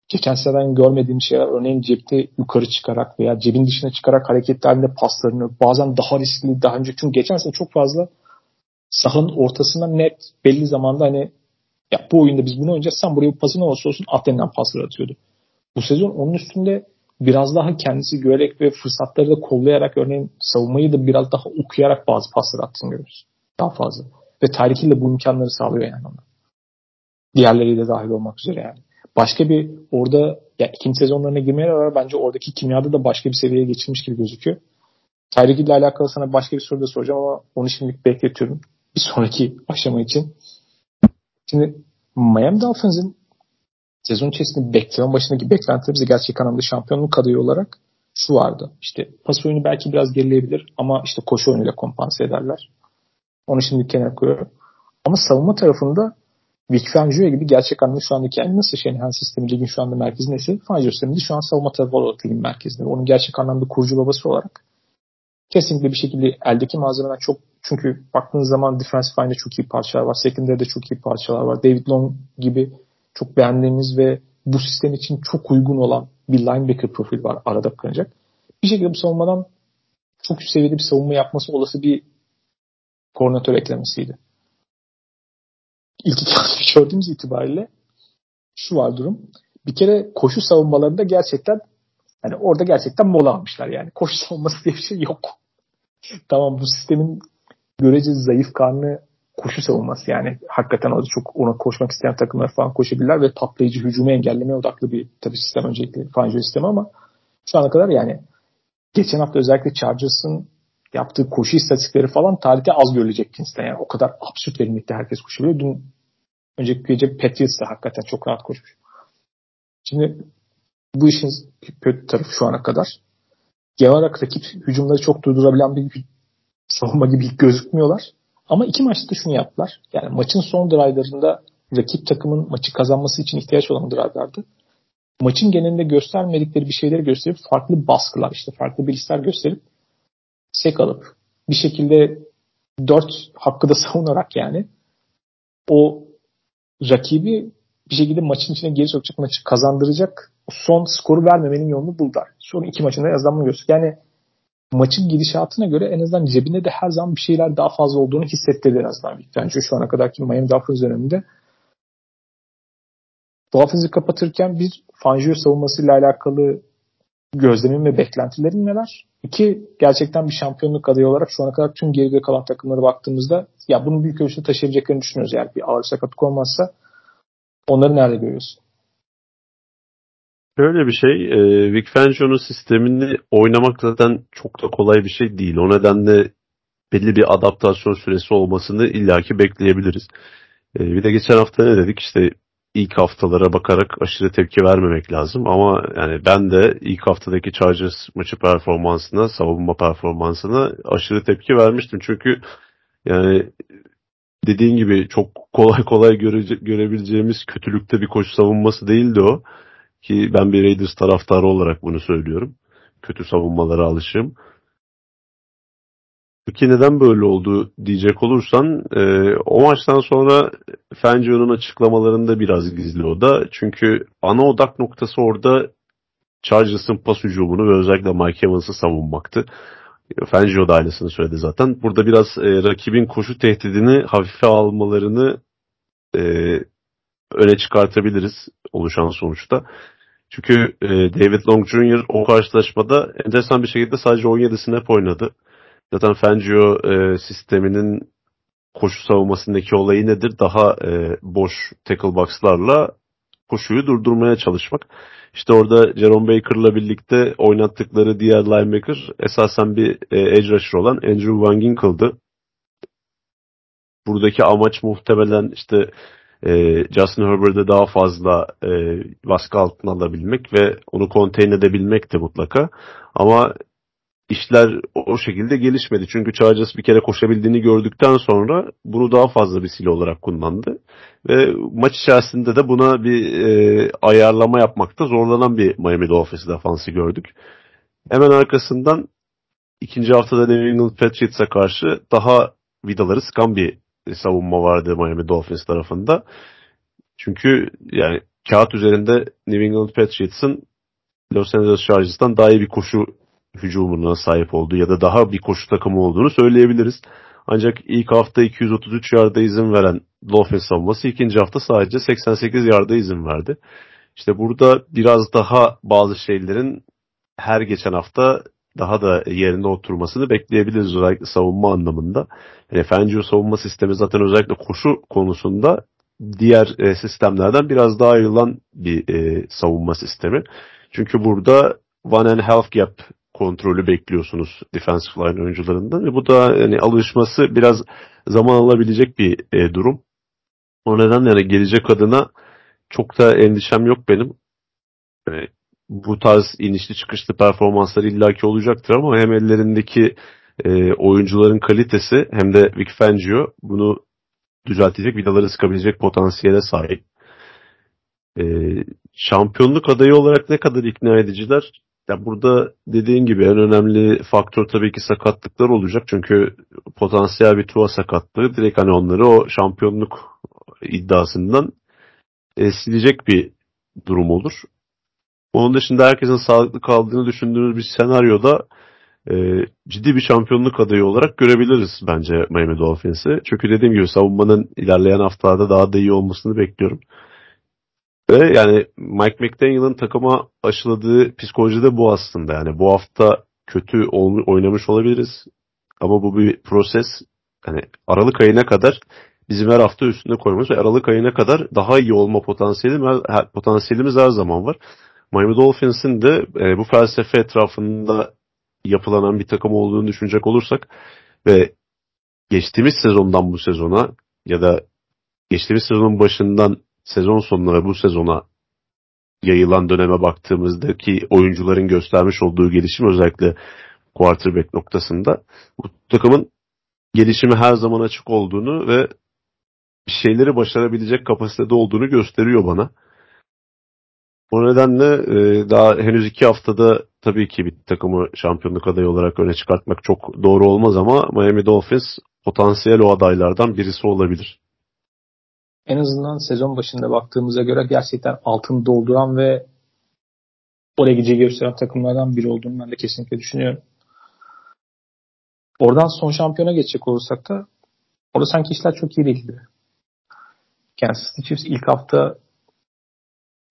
geçen seneden görmediğim şeyler örneğin cepte yukarı çıkarak veya cebin dışına çıkarak hareketlerinde paslarını bazen daha riskli daha önce çünkü geçen sene çok fazla sahanın ortasında net belli zamanda hani ya bu oyunda biz bunu oynayacağız sen buraya pasın olursa olsun at denilen pasları atıyordu. Bu sezon onun üstünde biraz daha kendisi görerek ve fırsatları da kollayarak örneğin savunmayı da biraz daha okuyarak bazı paslar attığını görüyoruz. Daha fazla. Ve Tyreek Hill de bu imkanları sağlıyor yani ona. Diğerleriyle dahil olmak üzere yani. Başka bir orada ya ikinci sezonlarına girmeye rağmen bence oradaki kimyada da başka bir seviyeye geçilmiş gibi gözüküyor. Tyreek ile alakalı sana başka bir soru da soracağım ama onu şimdilik bekletiyorum. Bir sonraki aşama için. Şimdi Miami Dolphins'in sezon içerisinde beklenen başındaki beklentilerimizi gerçek anlamda şampiyonluk adayı olarak şu vardı. İşte pas oyunu belki biraz gerileyebilir ama işte koşu oyunuyla kompanse ederler. Onu şimdi kenara koyuyorum. Ama savunma tarafında Vic Fangio gibi gerçek anlamda şu andaki yani nasıl Shanahan sistemi ligin şu anda merkezi neyse Fangio sisteminde şu an savunma tarafı olarak ligin merkezinde. Onun gerçek anlamda kurucu babası olarak kesinlikle bir şekilde eldeki malzemeler çok çünkü baktığınız zaman defensive line'de çok iyi parçalar var. Secondary'de çok iyi parçalar var. David Long gibi çok beğendiğimiz ve bu sistem için çok uygun olan bir linebacker profil var arada kalacak. Bir şekilde bu savunmadan çok üst seviyede bir savunma yapması olası bir koordinatör eklemesiydi. İlk iki gördüğümüz itibariyle şu var durum. Bir kere koşu savunmalarında gerçekten hani orada gerçekten mola almışlar yani. Koşu savunması diye bir şey yok. tamam bu sistemin görece zayıf karnı koşu savunması yani hakikaten orada çok ona koşmak isteyen takımlar falan koşabilirler ve patlayıcı hücumu engellemeye odaklı bir tabi sistem öncelikle Fangio sistemi ama şu ana kadar yani geçen hafta özellikle Chargers'ın yaptığı koşu istatistikleri falan tarihte az görülecek cinsten. Yani o kadar absürt verimlilikte herkes koşabiliyor. Dün önceki gece Patriots da hakikaten çok rahat koşmuş. Şimdi bu işin kötü tarafı şu ana kadar. Genel olarak rakip hücumları çok durdurabilen bir savunma gibi gözükmüyorlar. Ama iki maçta şunu yaptılar. Yani maçın son drive'larında rakip takımın maçı kazanması için ihtiyaç olan drive'lardı. Maçın genelinde göstermedikleri bir şeyleri gösterip farklı baskılar işte farklı bilgisler gösterip sek alıp bir şekilde dört hakkı da savunarak yani o rakibi bir şekilde maçın içine geri sokacak, maçı kazandıracak son skoru vermemenin yolunu buldular. Son iki maçında en azından bunu. Yani maçın gidişatına göre en azından cebinde de her zaman bir şeyler daha fazla olduğunu hissettirdi en azından. Bence şu ana kadarki Miami Dolphins döneminde Dolphins'i kapatırken bir Fangio savunmasıyla alakalı gözlemim ve beklentilerim neler? İki, gerçekten bir şampiyonluk adayı olarak şu ana kadar tüm geride kalan takımlara baktığımızda ya bunu büyük ölçüde taşıyabileceklerini düşünüyoruz. Yani bir ağır sakatlık olmazsa onları nerede görüyorsun? Şöyle bir şey, e, Vic Fangio'nun sistemini oynamak zaten çok da kolay bir şey değil. O nedenle belli bir adaptasyon süresi olmasını illaki bekleyebiliriz. E, bir de geçen hafta ne dedik? İşte ilk haftalara bakarak aşırı tepki vermemek lazım. Ama yani ben de ilk haftadaki Chargers maçı performansına, savunma performansına aşırı tepki vermiştim. Çünkü yani dediğin gibi çok kolay kolay göre, görebileceğimiz kötülükte bir koşu savunması değildi o. Ki ben bir Raiders taraftarı olarak bunu söylüyorum. Kötü savunmalara alışığım. Peki neden böyle oldu diyecek olursan e, o maçtan sonra Fangio'nun açıklamalarında biraz gizli o da. Çünkü ana odak noktası orada Chargers'ın pas hücumunu ve özellikle Mike Evans'ı savunmaktı. Fangio da aynısını söyledi zaten. Burada biraz e, rakibin koşu tehdidini hafife almalarını e, öne çıkartabiliriz oluşan sonuçta. Çünkü e, David Long Jr. o karşılaşmada enteresan bir şekilde sadece 17 snap oynadı. Zaten Fangio e, sisteminin koşu savunmasındaki olayı nedir? Daha e, boş tackle box'larla koşuyu durdurmaya çalışmak. İşte orada Jerome Baker'la birlikte oynattıkları diğer linebacker esasen bir e, edge rusher olan Andrew Van Ginkel'dı. Buradaki amaç muhtemelen işte e, Justin Herbert'e daha fazla e, baskı altına alabilmek ve onu contain edebilmek de mutlaka. Ama işler o şekilde gelişmedi. Çünkü Chargers bir kere koşabildiğini gördükten sonra bunu daha fazla bir silah olarak kullandı. Ve maç içerisinde de buna bir e, ayarlama yapmakta zorlanan bir Miami Dolphins defansı gördük. Hemen arkasından ikinci haftada New England Patriots'a karşı daha vidaları sıkan bir savunma vardı Miami Dolphins tarafında. Çünkü yani kağıt üzerinde New England Patriots'ın Los Angeles Chargers'tan daha iyi bir koşu hücumuna sahip olduğu ya da daha bir koşu takımı olduğunu söyleyebiliriz. Ancak ilk hafta 233 yarda izin veren Dolphins savunması ikinci hafta sadece 88 yarda izin verdi. İşte burada biraz daha bazı şeylerin her geçen hafta daha da yerine oturmasını bekleyebiliriz özellikle savunma anlamında. Yani Fangio savunma sistemi zaten özellikle koşu konusunda diğer e, sistemlerden biraz daha ayrılan bir e, savunma sistemi. Çünkü burada one and half gap kontrolü bekliyorsunuz defensive line oyuncularından ve bu da yani alışması biraz zaman alabilecek bir e, durum. O nedenle yani gelecek adına çok da endişem yok benim. E, bu tarz inişli çıkışlı performanslar illaki olacaktır ama hem ellerindeki e, oyuncuların kalitesi hem de Vic Fangio bunu düzeltecek vidaları sıkabilecek potansiyele sahip. E, şampiyonluk adayı olarak ne kadar ikna ediciler? Ya burada dediğin gibi en önemli faktör tabii ki sakatlıklar olacak. Çünkü potansiyel bir tuva sakatlığı direkt hani onları o şampiyonluk iddiasından e, silecek bir durum olur. Onun dışında herkesin sağlıklı kaldığını düşündüğümüz bir senaryoda e, ciddi bir şampiyonluk adayı olarak görebiliriz bence Miami Dolphins'i. Çünkü dediğim gibi savunmanın ilerleyen haftalarda daha da iyi olmasını bekliyorum. Ve yani Mike McDaniel'ın takıma aşıladığı psikoloji de bu aslında. Yani bu hafta kötü oynamış olabiliriz. Ama bu bir proses. Yani Aralık ayına kadar bizim her hafta üstünde koymamız ve Aralık ayına kadar daha iyi olma potansiyelimiz, potansiyelimiz her zaman var. Miami Dolphins'in de e, bu felsefe etrafında yapılanan bir takım olduğunu düşünecek olursak ve geçtiğimiz sezondan bu sezona ya da geçtiğimiz sezonun başından sezon sonuna ve bu sezona yayılan döneme baktığımızdaki oyuncuların göstermiş olduğu gelişim özellikle quarterback noktasında bu takımın gelişimi her zaman açık olduğunu ve şeyleri başarabilecek kapasitede olduğunu gösteriyor bana. O nedenle e, daha henüz iki haftada tabii ki bir takımı şampiyonluk adayı olarak öne çıkartmak çok doğru olmaz ama Miami Dolphins potansiyel o adaylardan birisi olabilir en azından sezon başında baktığımıza göre gerçekten altını dolduran ve oraya gideceği gösteren takımlardan biri olduğunu ben de kesinlikle düşünüyorum. Oradan son şampiyona geçecek olursak da orada sanki işler çok iyi değildi. Kansas City Chiefs ilk hafta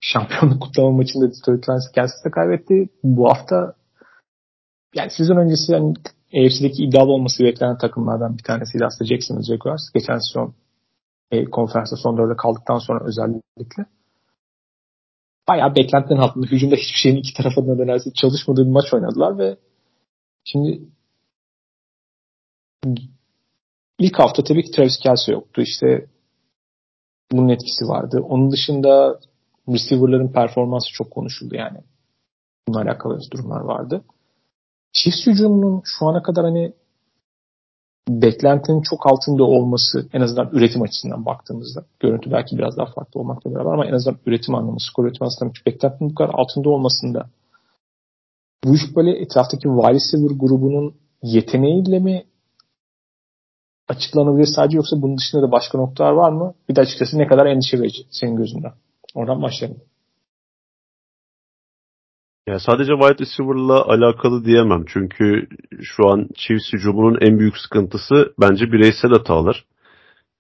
şampiyonluk kutlama maçında Detroit Lions Kansas'ta kaybetti. Bu hafta yani sezon öncesi yani AFC'deki iddialı olması beklenen takımlardan bir tanesiydi aslında Jacksonville Jaguars. Geçen sezon e, konferansta son dörde kaldıktan sonra özellikle. Bayağı beklentilerin altında hücumda hiçbir şeyin iki tarafa da neredeyse çalışmadığı bir maç oynadılar ve şimdi ilk hafta tabii ki Travis Kelsey yoktu. İşte bunun etkisi vardı. Onun dışında receiver'ların performansı çok konuşuldu yani. Bununla alakalı durumlar vardı. Chiefs hücumunun şu ana kadar hani beklentinin çok altında olması en azından üretim açısından baktığımızda görüntü belki biraz daha farklı olmakla beraber ama en azından üretim anlamı, skor üretim aslında beklentinin bu kadar altında olmasında bu iş böyle etraftaki wide receiver grubunun yeteneğiyle mi açıklanabilir sadece yoksa bunun dışında da başka noktalar var mı? Bir de açıkçası ne kadar endişe verici senin gözünden. Oradan başlayalım. Ya sadece wide receiver'la alakalı diyemem. Çünkü şu an Chiefs hücumunun en büyük sıkıntısı bence bireysel hatalar.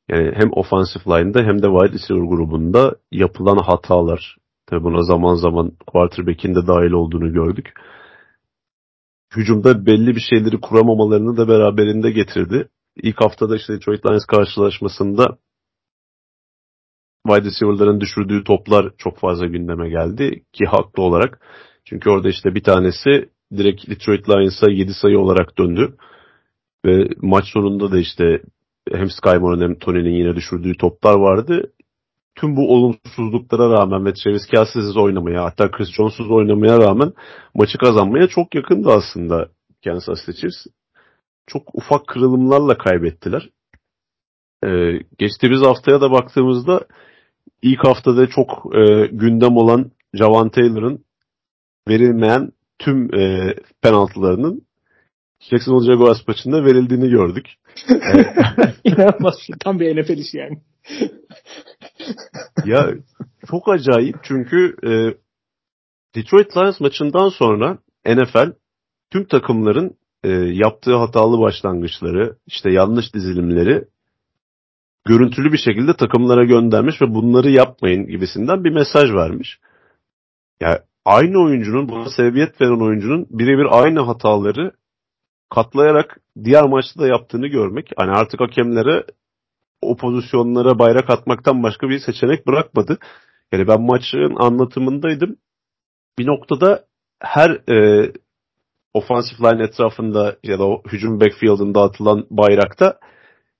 Yani hem offensive line'da hem de wide receiver grubunda yapılan hatalar. Tabi buna zaman zaman quarterback'in de dahil olduğunu gördük. Hücumda belli bir şeyleri kuramamalarını da beraberinde getirdi. İlk haftada işte Detroit Lions karşılaşmasında wide receiver'ların düşürdüğü toplar çok fazla gündeme geldi ki haklı olarak. Çünkü orada işte bir tanesi direkt Detroit Lions'a 7 sayı olarak döndü. Ve maç sonunda da işte hem Sky Moore'un hem Tony'nin yine düşürdüğü toplar vardı. Tüm bu olumsuzluklara rağmen ve Travis Kelsey'siz oynamaya hatta Chris Jones'suz oynamaya rağmen maçı kazanmaya çok yakındı aslında Kansas City Chiefs. Çok ufak kırılımlarla kaybettiler. Ee, geçtiğimiz haftaya da baktığımızda ilk haftada çok e, gündem olan Javan Taylor'ın verilmeyen tüm e, penaltılarının Jacksonville Jaguars maçında verildiğini gördük. İnanılmaz. Tam bir NFL işi yani. ya çok acayip çünkü e, Detroit Lions maçından sonra NFL tüm takımların e, yaptığı hatalı başlangıçları, işte yanlış dizilimleri görüntülü bir şekilde takımlara göndermiş ve bunları yapmayın gibisinden bir mesaj vermiş. Ya yani aynı oyuncunun, buna sebebiyet veren oyuncunun birebir aynı hataları katlayarak diğer maçta da yaptığını görmek. Hani artık hakemlere o pozisyonlara bayrak atmaktan başka bir seçenek bırakmadı. Yani ben maçın anlatımındaydım. Bir noktada her e, ofansif line etrafında ya da o hücum backfield'ında atılan bayrakta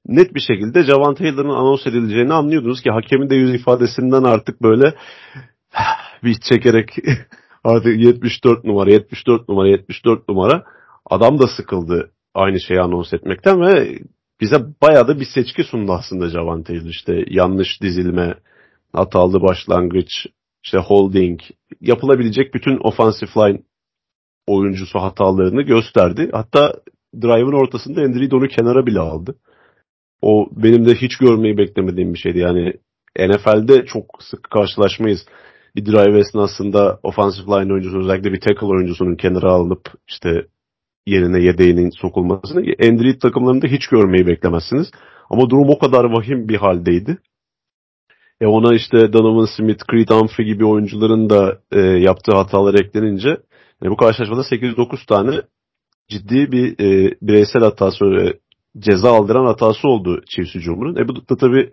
net bir şekilde Javan Taylor'ın anons edileceğini anlıyordunuz ki hakemin de yüz ifadesinden artık böyle bir çekerek artık 74 numara 74 numara 74 numara adam da sıkıldı aynı şeyi anons etmekten ve bize bayağı da bir seçki sundu aslında Javan Taylor işte yanlış dizilme hatalı başlangıç işte holding yapılabilecek bütün offensive line oyuncusu hatalarını gösterdi. Hatta drive'ın ortasında Andrew onu kenara bile aldı. O benim de hiç görmeyi beklemediğim bir şeydi. Yani NFL'de çok sık karşılaşmayız. Bir drive esnasında offensive line oyuncusu özellikle bir tackle oyuncusunun kenara alınıp işte yerine yedeğinin sokulmasını Android takımlarında hiç görmeyi beklemezsiniz. Ama durum o kadar vahim bir haldeydi. E ona işte Donovan Smith, Creed Humphrey gibi oyuncuların da e, yaptığı hatalar eklenince e, bu karşılaşmada 8-9 tane ciddi bir e, bireysel hatası, ceza aldıran hatası oldu Chiefs hücumunun. E bu da tabii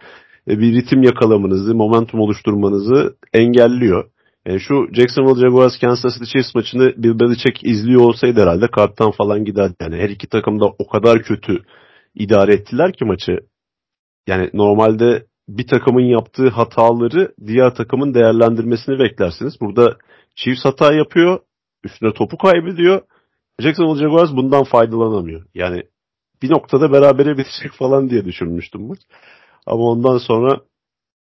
e, bir ritim yakalamanızı, momentum oluşturmanızı engelliyor. Yani şu Jacksonville Jaguars Kansas City Chiefs maçını Bill Belichick izliyor olsaydı herhalde karttan falan giderdi. Yani her iki takım da o kadar kötü idare ettiler ki maçı. Yani normalde bir takımın yaptığı hataları diğer takımın değerlendirmesini beklersiniz. Burada Chiefs hata yapıyor, üstüne topu kaybediyor. Jacksonville Jaguars bundan faydalanamıyor. Yani bir noktada berabere bitecek falan diye düşünmüştüm maç. Ama ondan sonra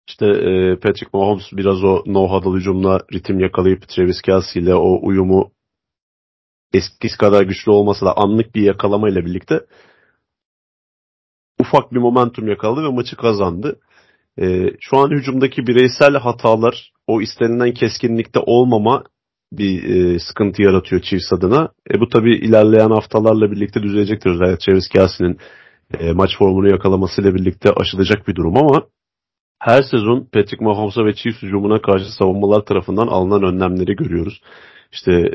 işte e, Patrick Mahomes biraz o no-huddle hücumla ritim yakalayıp Travis Kelsey ile o uyumu eskisi kadar güçlü olmasa da anlık bir yakalamayla birlikte ufak bir momentum yakaladı ve maçı kazandı. E, şu an hücumdaki bireysel hatalar o istenilen keskinlikte olmama bir e, sıkıntı yaratıyor Chiefs adına. E, bu tabi ilerleyen haftalarla birlikte düzelecektir. Özellikle Travis Kelsey'nin e, maç formunu yakalamasıyla birlikte aşılacak bir durum ama her sezon Patrick Mahomes'a ve Chiefs hücumuna karşı savunmalar tarafından alınan önlemleri görüyoruz. İşte e,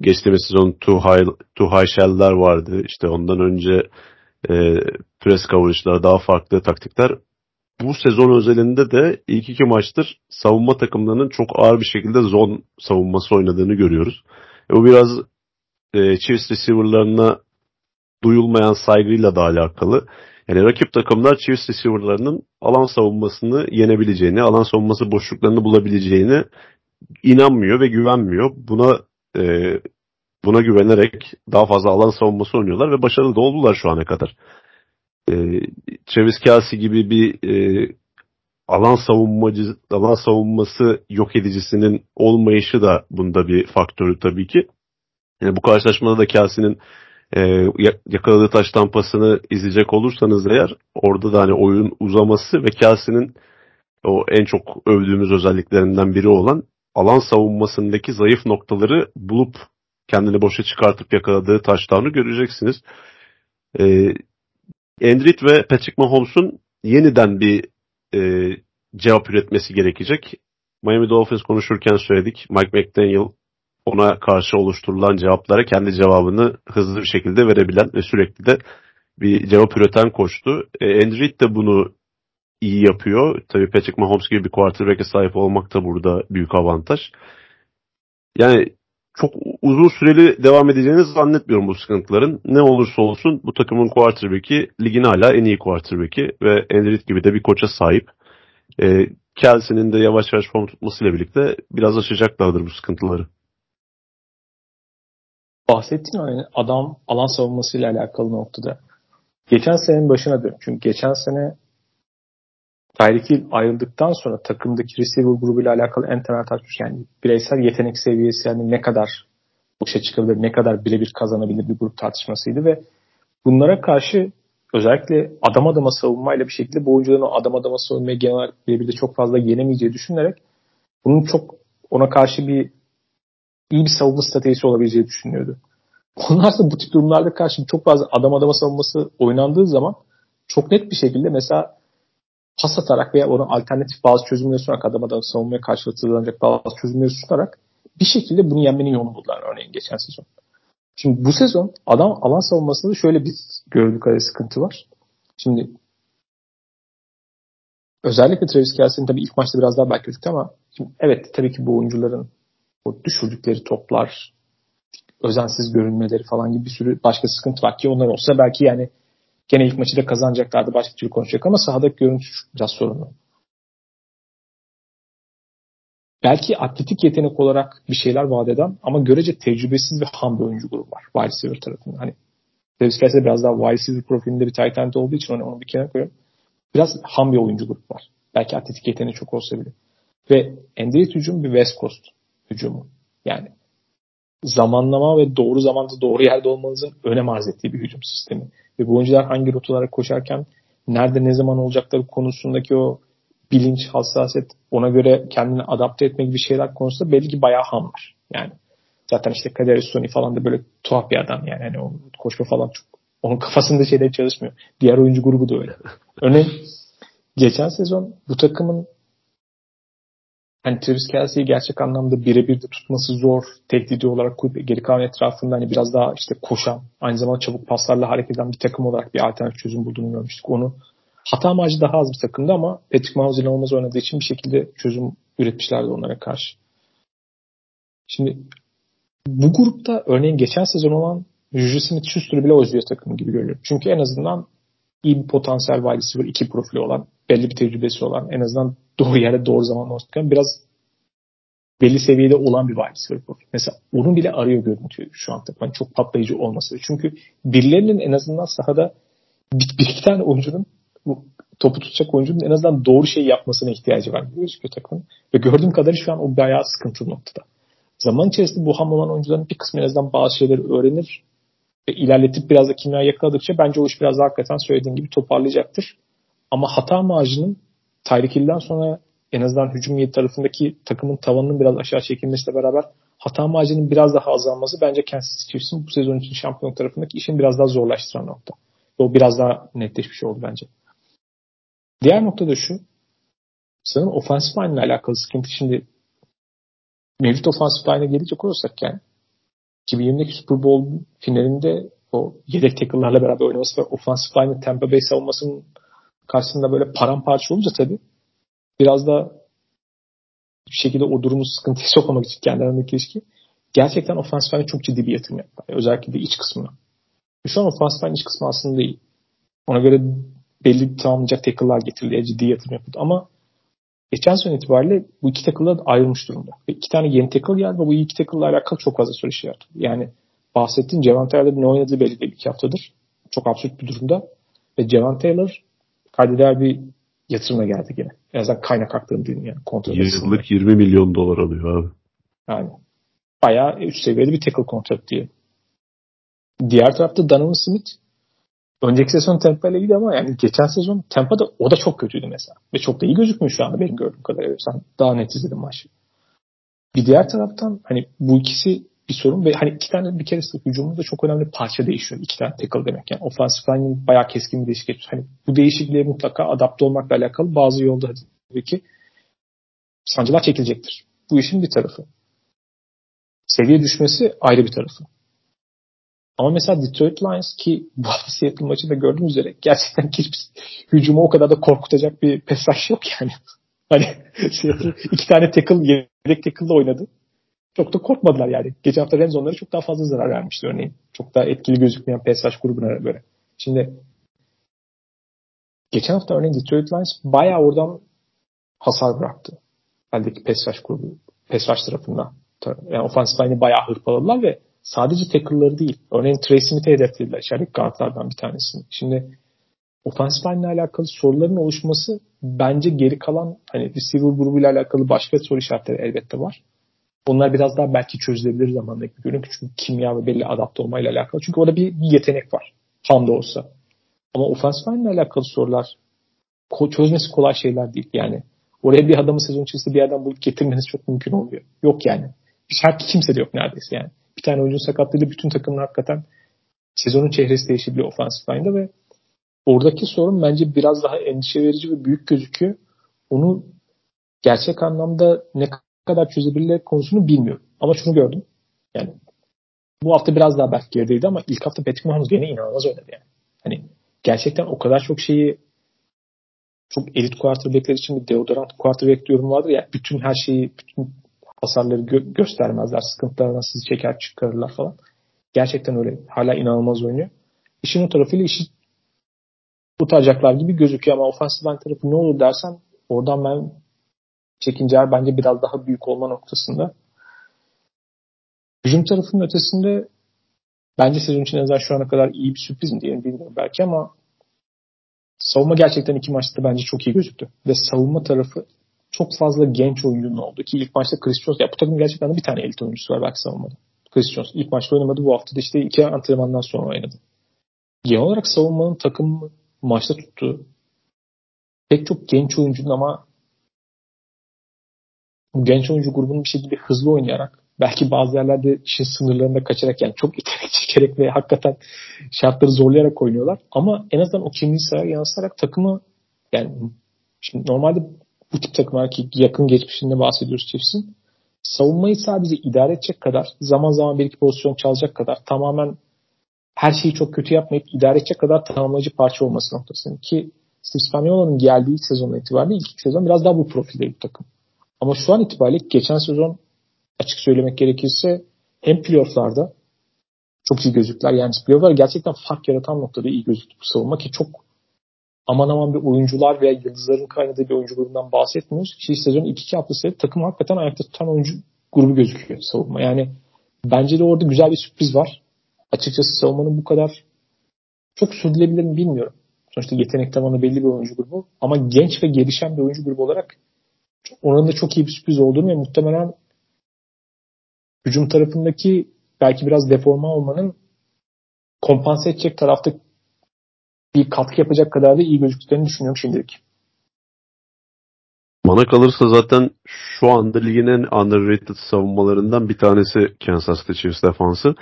geçtiğimiz sezon too high, too high shell'ler vardı. İşte ondan önce e, press coverage'lar, daha farklı taktikler. Bu sezon özelinde de ilk iki maçtır savunma takımlarının çok ağır bir şekilde zone savunması oynadığını görüyoruz. E, bu biraz e, Chiefs receiver'larına duyulmayan saygıyla da alakalı. Yani rakip takımlar Chiefs receiver'larının alan savunmasını yenebileceğini, alan savunması boşluklarını bulabileceğini inanmıyor ve güvenmiyor. Buna e, buna güvenerek daha fazla alan savunması oynuyorlar ve başarılı da oldular şu ana kadar. E, Travis Kelsey gibi bir e, alan savunmacı alan savunması yok edicisinin olmayışı da bunda bir faktörü tabii ki. Yani bu karşılaşmada da Kelsey'nin e, yakaladığı taş tampasını izleyecek olursanız eğer orada da hani oyun uzaması ve Kelsey'nin o en çok övdüğümüz özelliklerinden biri olan alan savunmasındaki zayıf noktaları bulup kendini boşa çıkartıp yakaladığı taştanı göreceksiniz. E, Endrit ve Patrick Mahomes'un yeniden bir e, cevap üretmesi gerekecek. Miami Dolphins konuşurken söyledik. Mike McDaniel ona karşı oluşturulan cevaplara kendi cevabını hızlı bir şekilde verebilen ve sürekli de bir cevap üreten koçtu. E, Andrew de bunu iyi yapıyor. Tabii Patrick Mahomes gibi bir quarterback'e sahip olmak da burada büyük avantaj. Yani çok uzun süreli devam edeceğini zannetmiyorum bu sıkıntıların. Ne olursa olsun bu takımın quarterback'i ligin hala en iyi quarterback'i ve Andrew gibi de bir koça sahip. E, Kelsey'nin de yavaş yavaş form tutmasıyla birlikte biraz aşacaklardır bu sıkıntıları. Bahsettiğin hani adam alan savunmasıyla alakalı noktada. Geçen senenin başına dön. Çünkü geçen sene Tyreek Hill ayrıldıktan sonra takımdaki receiver grubuyla alakalı en temel tartışmış. Yani bireysel yetenek seviyesi yani ne kadar boşa çıkabilir, ne kadar birebir kazanabilir bir grup tartışmasıydı ve bunlara karşı özellikle adam adama savunmayla bir şekilde bu oyuncuların o adam adama savunmayı genel olarak birebir de çok fazla yenemeyeceği düşünerek bunun çok ona karşı bir iyi bir savunma stratejisi olabileceği düşünüyordu. Onlar da bu tip durumlarda karşı çok fazla adam adama savunması oynandığı zaman çok net bir şekilde mesela pas atarak veya ona alternatif bazı çözümleri sunarak adam adam savunmaya karşılatılacak bazı çözümleri sunarak bir şekilde bunu yenmenin yolunu buldular örneğin geçen sezon. Şimdi bu sezon adam alan savunmasında şöyle bir gördük araya sıkıntı var. Şimdi özellikle Travis Kelsey'nin tabii ilk maçta biraz daha belki ama şimdi evet tabii ki bu oyuncuların o düşürdükleri toplar, özensiz görünmeleri falan gibi bir sürü başka sıkıntı var ki onlar olsa belki yani gene ilk maçı da kazanacaklardı başka türlü konuşacak ama sahadaki görüntü biraz sorunlu. Belki atletik yetenek olarak bir şeyler vaat eden ama görece tecrübesiz ve ham bir oyuncu grubu var wide receiver tarafında. Hani Kelsey biraz daha wide receiver profilinde bir tight end olduğu için onu, onu bir kenara koyuyorum. Biraz ham bir oyuncu grubu var. Belki atletik yeteneği çok olsa bile. Ve Andrew hücum bir West Coast hücumu. Yani zamanlama ve doğru zamanda doğru yerde olmanızın önem arz ettiği bir hücum sistemi. Ve bu oyuncular hangi rotalara koşarken nerede ne zaman olacakları konusundaki o bilinç, hassasiyet ona göre kendini adapte etmek gibi şeyler konusunda belli ki bayağı hamlar. Yani zaten işte Kader Sony falan da böyle tuhaf bir adam yani. yani o koşma falan çok onun kafasında şeyler çalışmıyor. Diğer oyuncu grubu da öyle. Örneğin geçen sezon bu takımın hani Travis Kelsey'i gerçek anlamda birebir de tutması zor. Tehdidi olarak geri kalan etrafında hani biraz daha işte koşan, aynı zamanda çabuk paslarla hareket eden bir takım olarak bir alternatif çözüm bulduğunu görmüştük. Onu hata amacı daha az bir takımdı ama Patrick Mahomes ile olmaz oynadığı için bir şekilde çözüm üretmişlerdi onlara karşı. Şimdi bu grupta örneğin geçen sezon olan Juju Smith-Schuster bile özlüyor takımı gibi görüyorum. Çünkü en azından iyi bir potansiyel wide receiver, iki profili olan, belli bir tecrübesi olan, en azından doğru yere doğru zaman olurken biraz belli seviyede olan bir wide receiver profil. Mesela onu bile arıyor görüntü şu an takım. Yani çok patlayıcı olması. Çünkü birilerinin en azından sahada bir, bir iki tane oyuncunun topu tutacak oyuncunun en azından doğru şey yapmasına ihtiyacı var. Gözüküyor takımın. Ve gördüğüm kadarıyla şu an o bayağı sıkıntılı noktada. Zaman içerisinde bu ham olan oyuncuların bir kısmı en azından bazı şeyleri öğrenir ilerletip biraz da kimya yakaladıkça bence o iş biraz daha hakikaten söylediğim gibi toparlayacaktır. Ama hata marjının Tyreek Hill'den sonra en azından hücum yedi tarafındaki takımın tavanının biraz aşağı çekilmesiyle beraber hata marjının biraz daha azalması bence Kansas Chiefs'in bu sezon için şampiyon tarafındaki işin biraz daha zorlaştıran nokta. O biraz daha netleşmiş oldu bence. Diğer nokta da şu. Sanırım ofansif line ile alakalı sıkıntı şimdi mevcut ofansif line'e gelecek olursak yani 2020'deki Super Bowl finalinde o yedek tackle'larla beraber oynaması ve ofansif line'ın Tampa Bay savunmasının karşısında böyle paramparça olunca tabii biraz da bir şekilde o durumu sıkıntıya sokmamak için kendi arasındaki ilişki gerçekten ofansif line çok ciddi bir yatırım yaptı. Özellikle de iç kısmına. Şu an ofansif line iç kısmı aslında iyi. Ona göre belli tamamlayacak tackle'lar getirildi. Ciddi yatırım yapıldı. Ama geçen sene itibariyle bu iki tackle'lar ayrılmış durumda. Ve iki tane yeni tackle geldi ve bu iki tackle'la alakalı çok fazla soru işareti. Yani bahsettiğim Javon Taylor'ın ne oynadığı belli değil iki haftadır. Çok absürt bir durumda. Ve Javon Taylor kaydeder bir yatırımla geldi yine. En azından kaynak aktığım diyeyim yani. Yıllık 20 milyon dolar alıyor abi. Yani bayağı üst seviyede bir tackle kontrat diye. Diğer tarafta Donovan Smith önceki sezon Tampa ile ilgili ama yani geçen sezon Tampa'da o da çok kötüydü mesela. Ve çok da iyi gözükmüyor şu anda benim gördüğüm kadarıyla. Sen daha net izledin maçı. Bir diğer taraftan hani bu ikisi bir sorun ve hani iki tane bir kere hücumunda çok önemli parça değişiyor. İki tane tackle demek. Yani offensive line'in bayağı keskin bir değişiklik. Hani bu değişikliğe mutlaka adapte olmakla alakalı bazı yolda tabii ki sancılar çekilecektir. Bu işin bir tarafı. Seviye düşmesi ayrı bir tarafı. Ama mesela Detroit Lions ki bu Seattle maçında gördüğünüz üzere gerçekten hiçbir hücumu o kadar da korkutacak bir pesaj yok yani. Hani Seattle iki tane tackle, yedek tackle'la oynadı. Çok da korkmadılar yani. Geçen hafta Rams onlara çok daha fazla zarar vermişti örneğin. Çok daha etkili gözükmeyen pesaj grubuna göre. Şimdi geçen hafta örneğin Detroit Lions bayağı oradan hasar bıraktı. Eldeki pesaj grubu, pesaj tarafından. Yani offensive line'i bayağı hırpaladılar ve sadece tackle'ları değil. Örneğin Trey Smith'i hedeflediler içerideki guardlardan bir tanesini. Şimdi offensive line alakalı soruların oluşması bence geri kalan hani receiver grubuyla alakalı başka soru işaretleri elbette var. Onlar biraz daha belki çözülebilir zamanda gibi görünüyor. Çünkü kimya ve belli adapte olmayla alakalı. Çünkü orada bir, yetenek var. Tam da olsa. Ama offensive line alakalı sorular çözmesi kolay şeyler değil. Yani oraya bir adamı sezon içerisinde bir yerden bulup getirmeniz çok mümkün olmuyor. Yok yani. Her kimse de yok neredeyse yani. Bir tane oyuncu sakatlığıyla bütün takımın hakikaten sezonun çehresi değişebiliyor offensive line'da ve oradaki sorun bence biraz daha endişe verici ve büyük gözüküyor. Onu gerçek anlamda ne kadar çözebilirler konusunu bilmiyorum. Ama şunu gördüm. Yani bu hafta biraz daha belki gerideydi ama ilk hafta Patrick Mahomes gene inanılmaz oynadı yani. Hani gerçekten o kadar çok şeyi çok elit quarterbackler için bir deodorant quarterback diyorum vardır ya bütün her şeyi bütün hasarları gö- göstermezler. Sıkıntılarına sizi çeker çıkarırlar falan. Gerçekten öyle. Hala inanılmaz oynuyor. İşin o tarafıyla işi kurtaracaklar gibi gözüküyor ama offensive line tarafı ne olur dersen oradan ben çekinceler bence biraz daha büyük olma noktasında. Hücum tarafının ötesinde bence sezon için en azından şu ana kadar iyi bir sürpriz mi diyelim bilmiyorum belki ama savunma gerçekten iki maçta bence çok iyi gözüktü. Ve savunma tarafı çok fazla genç oyuncunun oldu ki ilk maçta Chris ya bu takım gerçekten bir tane elit oyuncusu var belki savunmada. Chris ilk maçta oynamadı bu hafta da işte iki antrenmandan sonra oynadı. Genel olarak savunmanın takım maçta tuttu. Pek çok genç oyuncunun ama bu genç oyuncu grubunun bir şekilde hızlı oynayarak belki bazı yerlerde işin sınırlarında kaçarak yani çok yetenek çekerek ve hakikaten şartları zorlayarak oynuyorlar. Ama en azından o kimliği sahaya yansıtarak takımı yani şimdi normalde bu tip takımlar ki yakın geçmişinde bahsediyoruz Chiefs'in savunmayı sadece idare edecek kadar zaman zaman bir iki pozisyon çalacak kadar tamamen her şeyi çok kötü yapmayıp idare edecek kadar tamamlayıcı parça olması noktasında ki Steve geldiği sezon itibariyle ilk iki sezon biraz daha bu profilde bir takım. Ama şu an itibariyle geçen sezon açık söylemek gerekirse hem playofflarda çok iyi gözüktüler. Yani playofflar gerçekten fark yaratan noktada iyi gözüktü bu savunma ki çok aman aman bir oyuncular veya yıldızların kaynadığı bir oyuncu grubundan bahsetmiyoruz. Ki sezon 2-2 haftası takım hakikaten ayakta tutan oyuncu grubu gözüküyor savunma. Yani bence de orada güzel bir sürpriz var. Açıkçası savunmanın bu kadar çok sürdürülebilir mi bilmiyorum. Sonuçta yetenek tavanı belli bir oyuncu grubu. Ama genç ve gelişen bir oyuncu grubu olarak oranın da çok iyi bir sürpriz olduğunu ve muhtemelen hücum tarafındaki belki biraz deforma olmanın kompanse edecek tarafta bir katkı yapacak kadar da iyi gözüktüklerini düşünüyorum şimdilik. Bana kalırsa zaten şu anda ligin en underrated savunmalarından bir tanesi Kansas City Chiefs defansı.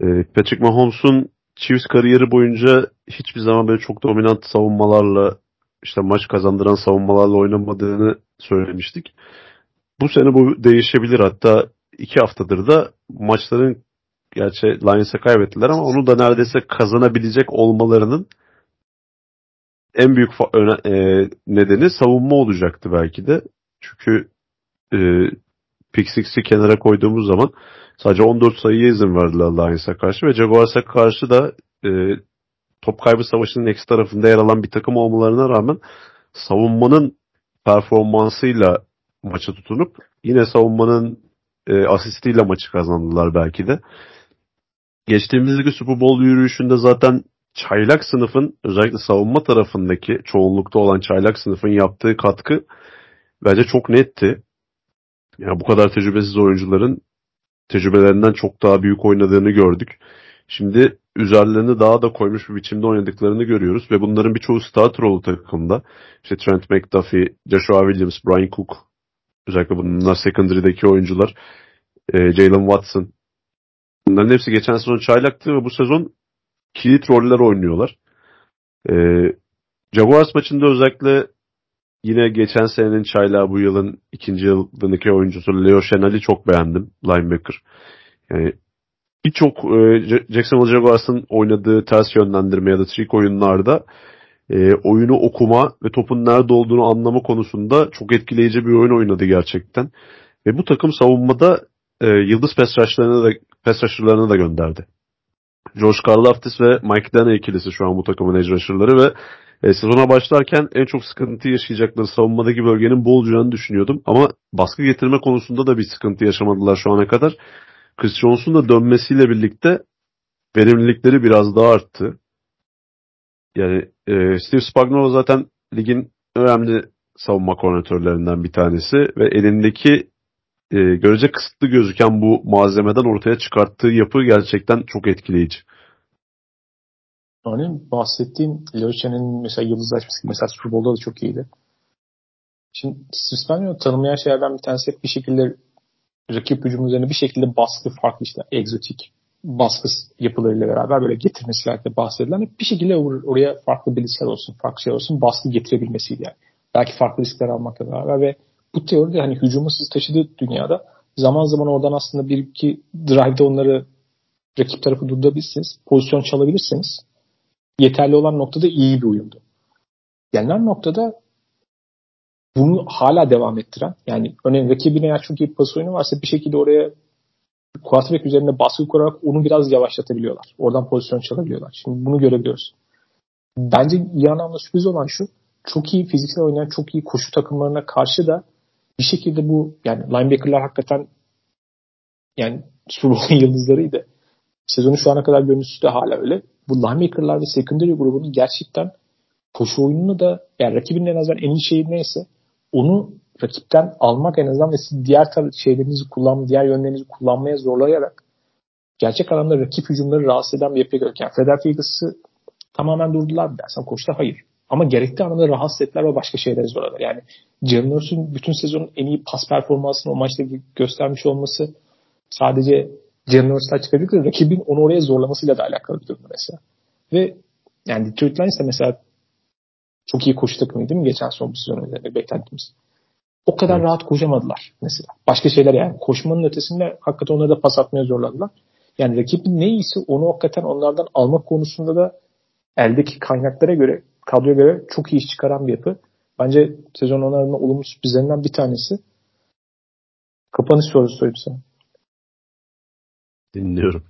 Ee, Patrick Mahomes'un Chiefs kariyeri boyunca hiçbir zaman böyle çok dominant savunmalarla işte maç kazandıran savunmalarla oynamadığını söylemiştik. Bu sene bu değişebilir. Hatta iki haftadır da maçların gerçi Lions'a kaybettiler ama onu da neredeyse kazanabilecek olmalarının en büyük e, nedeni savunma olacaktı belki de. Çünkü e, pick kenara koyduğumuz zaman sadece 14 sayıya izin verdiler Lions'a karşı ve Jaguars'a karşı da e, top kaybı savaşının eksi tarafında yer alan bir takım olmalarına rağmen savunmanın performansıyla maçı tutunup yine savunmanın e, asistiyle maçı kazandılar belki de. Geçtiğimiz ligi Super Bowl yürüyüşünde zaten çaylak sınıfın özellikle savunma tarafındaki çoğunlukta olan çaylak sınıfın yaptığı katkı bence çok netti. Yani bu kadar tecrübesiz oyuncuların tecrübelerinden çok daha büyük oynadığını gördük. Şimdi üzerlerini daha da koymuş bir biçimde oynadıklarını görüyoruz ve bunların birçoğu starter oldu takımda. İşte Trent McDuffie, Joshua Williams, Brian Cook özellikle bunlar secondary'deki oyuncular. E, Jalen Watson. Bunların hepsi geçen sezon çaylaktı ve bu sezon kilit roller oynuyor. E, Jaguars maçında özellikle yine geçen senenin çaylağı bu yılın ikinci yılındaki oyuncusu Leo Chenal'i çok beğendim. Linebacker. Yani birçok e, Jacksonville Jaguars'ın oynadığı ters yönlendirme ya da trick oyunlarda e, oyunu okuma ve topun nerede olduğunu anlama konusunda çok etkileyici bir oyun oynadı gerçekten. Ve bu takım savunmada e, yıldız rush'larını da, da gönderdi. Josh Karlaftis ve Mike Dana ikilisi şu an bu takımın edge rusher'ları ve e, sezona başlarken en çok sıkıntı yaşayacakları savunmadaki bölgenin bu olacağını düşünüyordum. Ama baskı getirme konusunda da bir sıkıntı yaşamadılar şu ana kadar. Chris Jones'un da dönmesiyle birlikte verimlilikleri biraz daha arttı. Yani e, Steve Spagnuolo zaten ligin önemli savunma koordinatörlerinden bir tanesi ve elindeki e, görece kısıtlı gözüken bu malzemeden ortaya çıkarttığı yapı gerçekten çok etkileyici. Örneğin bahsettiğin Leoşen'in mesela yıldızlaşması mesela Super Bowl'da da çok iyiydi. Şimdi Steve tanımayan şeylerden bir tanesi hep bir şekilde rakip hücum üzerine bir şekilde baskı farklı işte egzotik baskı yapılarıyla beraber böyle getirmesiyle bahsedilen bir şekilde or- oraya farklı bilgisayar olsun, farklı şey olsun baskı getirebilmesiydi yani. Belki farklı riskler almakla beraber ve bu teoride hani hücumu siz taşıdığı dünyada zaman zaman oradan aslında bir iki drive'da onları rakip tarafı durdurabilirsiniz. Pozisyon çalabilirsiniz. Yeterli olan noktada iyi bir uyumdu. Gelinen noktada bunu hala devam ettiren yani örneğin rakibine eğer çok iyi pas oyunu varsa bir şekilde oraya quarterback üzerinde baskı kurarak onu biraz yavaşlatabiliyorlar. Oradan pozisyon çalabiliyorlar. Şimdi bunu görebiliyoruz. Bence iyi anlamda sürpriz olan şu çok iyi fiziksel oynayan çok iyi koşu takımlarına karşı da bir şekilde bu yani linebackerlar hakikaten yani Super Bowl yıldızlarıydı. Sezonun şu ana kadar görüntüsü de hala öyle. Bu linebackerlar ve secondary grubunun gerçekten koşu oyununu da yani rakibin en azından en iyi şeyi neyse onu rakipten almak en azından ve siz diğer şeylerinizi kullan, diğer yönlerinizi kullanmaya zorlayarak gerçek anlamda rakip hücumları rahatsız eden bir yapıya göre. Yani Philadelphia tamamen durdular mı dersen koçta hayır. Ama gerektiği anlamda rahatsız ettiler ve başka şeyler zorladılar. Yani Jalen Hurts'un bütün sezonun en iyi pas performansını o maçta göstermiş olması sadece Jalen Hurts'tan çıkabilir rakibin onu oraya zorlamasıyla da alakalı bir durum mesela. Ve yani Detroit Lions de mesela çok iyi koşu takımıydı değil mi geçen son bu sezon üzerinde beklentimiz. O kadar evet. rahat koşamadılar mesela. Başka şeyler yani. Koşmanın ötesinde hakikaten onları da pas atmaya zorladılar. Yani rakibin ne iyisi onu hakikaten onlardan almak konusunda da eldeki kaynaklara göre, kadroya göre çok iyi iş çıkaran bir yapı. Bence sezon onlarının olumlu sürprizlerinden bir tanesi. Kapanış sorusu sorayım sana. Dinliyorum.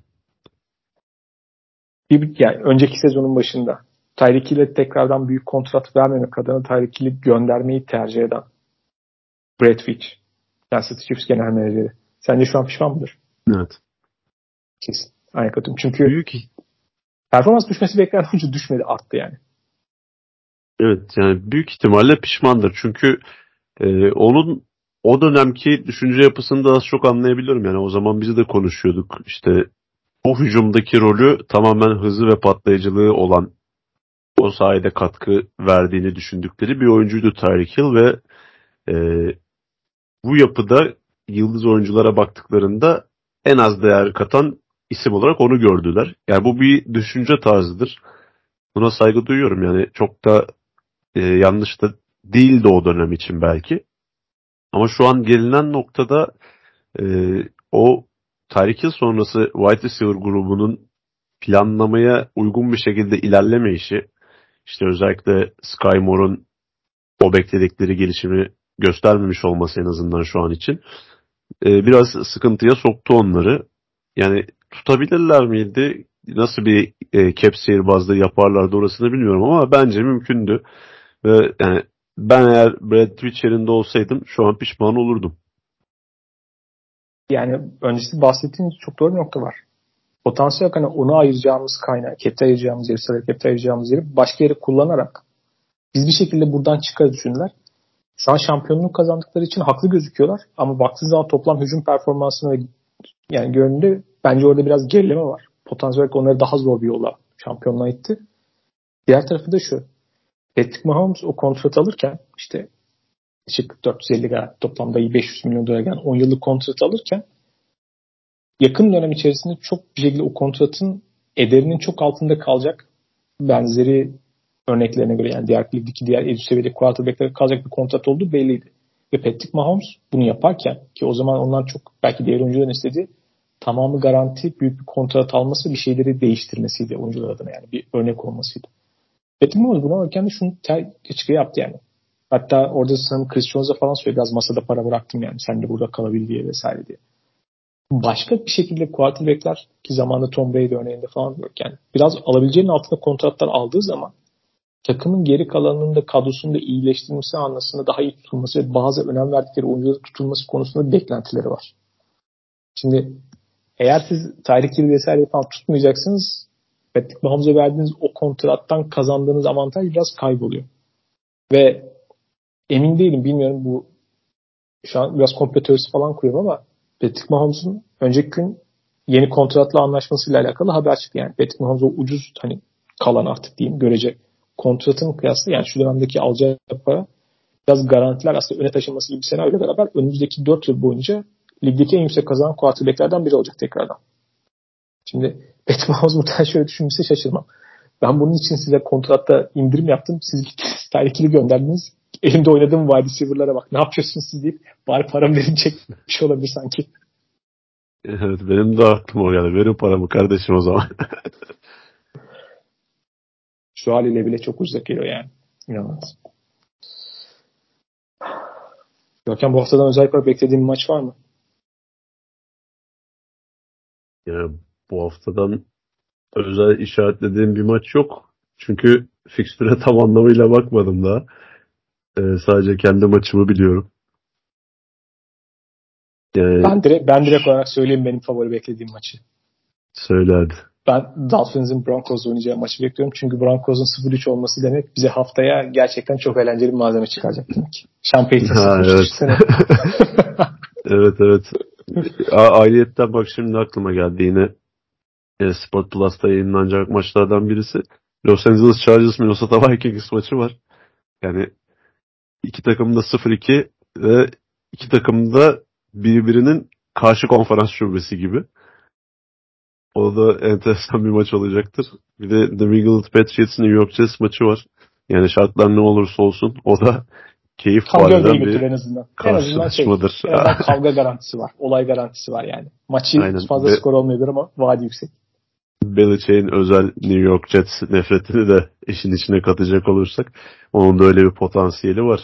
Bir, yani önceki sezonun başında Tyreek ile tekrardan büyük kontrat vermemek adına Tyreek göndermeyi tercih eden Brad Fitch. Kansas City Chiefs genel menajeri. Sence şu an pişman mıdır? Evet. Kesin. Aynı katım. Çünkü Büyük. Performans düşmesi beklenen oyuncu düşmedi arttı yani. Evet yani büyük ihtimalle pişmandır. Çünkü e, onun o dönemki düşünce yapısını da az çok anlayabiliyorum. Yani o zaman biz de konuşuyorduk. İşte o hücumdaki rolü tamamen hızı ve patlayıcılığı olan o sayede katkı verdiğini düşündükleri bir oyuncuydu Tyreek Hill ve e, bu yapıda yıldız oyunculara baktıklarında en az değer katan isim olarak onu gördüler. Yani bu bir düşünce tarzıdır. Buna saygı duyuyorum. Yani çok da e, yanlış da değildi o dönem için belki. Ama şu an gelinen noktada e, o Tyreek Hill sonrası wide receiver grubunun planlamaya uygun bir şekilde ilerlemeyişi, işte özellikle Sky Moore'un o bekledikleri gelişimi göstermemiş olması en azından şu an için e, biraz sıkıntıya soktu onları. Yani tutabilirler miydi? Nasıl bir e, cap sihirbazlığı yaparlardı orasını bilmiyorum ama bence mümkündü. Ve yani ben eğer Brad Twitch yerinde olsaydım şu an pişman olurdum. Yani öncesi bahsettiğin çok doğru bir nokta var. Potansiyel hani ona ayıracağımız kaynağı, cap'te ayıracağımız yeri, salary cap'te ayıracağımız yeri başka yere kullanarak biz bir şekilde buradan çıkar düşündüler. Şu an şampiyonluk kazandıkları için haklı gözüküyorlar. Ama baktığınız zaman toplam hücum performansına yani göründü. Bence orada biraz gerileme var. Potansiyel olarak onları daha zor bir yola şampiyonluğa itti. Diğer tarafı da şu. Patrick Mahomes o kontrat alırken işte işte 450 galiba toplamda 500 milyon dolar gelen 10 yıllık kontrat alırken yakın dönem içerisinde çok bir şekilde o kontratın ederinin çok altında kalacak benzeri örneklerine göre yani diğer ligdeki diğer üst seviyede quarterback'lere kalacak bir kontrat olduğu belliydi. Ve Patrick Mahomes bunu yaparken ki o zaman onlar çok belki diğer oyuncuların istediği tamamı garanti büyük bir kontrat alması bir şeyleri değiştirmesiydi oyuncular adına yani bir örnek olmasıydı. Mahomes bunu alırken de şunu açıklığı yaptı yani. Hatta orada sanırım Chris Jones'a falan söyledi biraz masada para bıraktım yani sen de burada kalabil diye vesaire diye. Başka bir şekilde quarterbackler ki zamanında Tom Brady örneğinde falan yani biraz alabileceğinin altında kontratlar aldığı zaman takımın geri kalanının da kadrosunu da iyileştirmesi anlasında daha iyi tutulması ve bazı önem verdikleri oyuncuların tutulması konusunda beklentileri var. Şimdi eğer siz Tyreek Hill vesaire falan tutmayacaksınız Patrick Mahomes'a verdiğiniz o kontrattan kazandığınız avantaj biraz kayboluyor. Ve emin değilim bilmiyorum bu şu an biraz komplo teorisi falan kuruyorum ama Patrick Mahomes'un önceki gün yeni kontratla anlaşmasıyla alakalı haber çıktı. Yani Patrick Mahomes'a ucuz hani kalan artık diyeyim görecek kontratın kıyasla yani şu dönemdeki alacağı para biraz garantiler aslında öne taşınması gibi bir senaryoyla beraber önümüzdeki 4 yıl boyunca ligdeki en yüksek kazanan quarterbacklerden biri olacak tekrardan. Şimdi Pat Mahomes muhtemelen şöyle düşünmesi şaşırmam. Ben bunun için size kontratta indirim yaptım. Siz gittiniz tarihkili gönderdiniz. Elimde oynadığım wide receiver'lara bak. Ne yapıyorsunuz siz deyip bari param verin çekmiş olabilir sanki. Evet benim de aklıma o geldi. Verin paramı kardeşim o zaman. Şu haliyle bile çok ucuza geliyor yani. İnanılmaz. Görkem bu haftadan özellikle beklediğin bir maç var mı? Ya, bu haftadan özel işaretlediğim bir maç yok. Çünkü fikstüre tam anlamıyla bakmadım daha. Ee, sadece kendi maçımı biliyorum. Yani, ben direkt ben direkt olarak söyleyeyim benim favori beklediğim maçı. Söyle hadi. Ben Dolphins'in Broncos oynayacağı maçı bekliyorum. Çünkü Broncos'un 0-3 olması demek bize haftaya gerçekten çok eğlenceli bir malzeme çıkaracak demek. Sean Payton evet. evet evet. Ayrıyetten bak şimdi aklıma geldi yine e, Sport Plus'ta yayınlanacak maçlardan birisi. Los Angeles Chargers Minnesota Vikings maçı var. Yani iki takım da 0-2 ve iki takım da birbirinin karşı konferans şubesi gibi. O da enteresan bir maç olacaktır. Bir de New England Patriots New York Jets maçı var. Yani şartlar ne olursa olsun o da keyif kavga bir en azından. En azından şey, kavga garantisi var. Olay garantisi var yani. Maçı Aynen. fazla Ve, skor olmayabilir ama vaadi yüksek. Belichick'in özel New York Jets nefretini de işin içine katacak olursak onun da öyle bir potansiyeli var.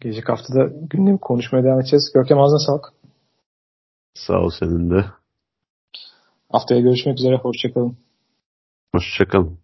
Gelecek haftada gündemi konuşmaya devam edeceğiz. Görkem ağzına sağlık. Sağ ol senin de. Haftaya görüşmek üzere. Hoşçakalın. Hoşçakalın.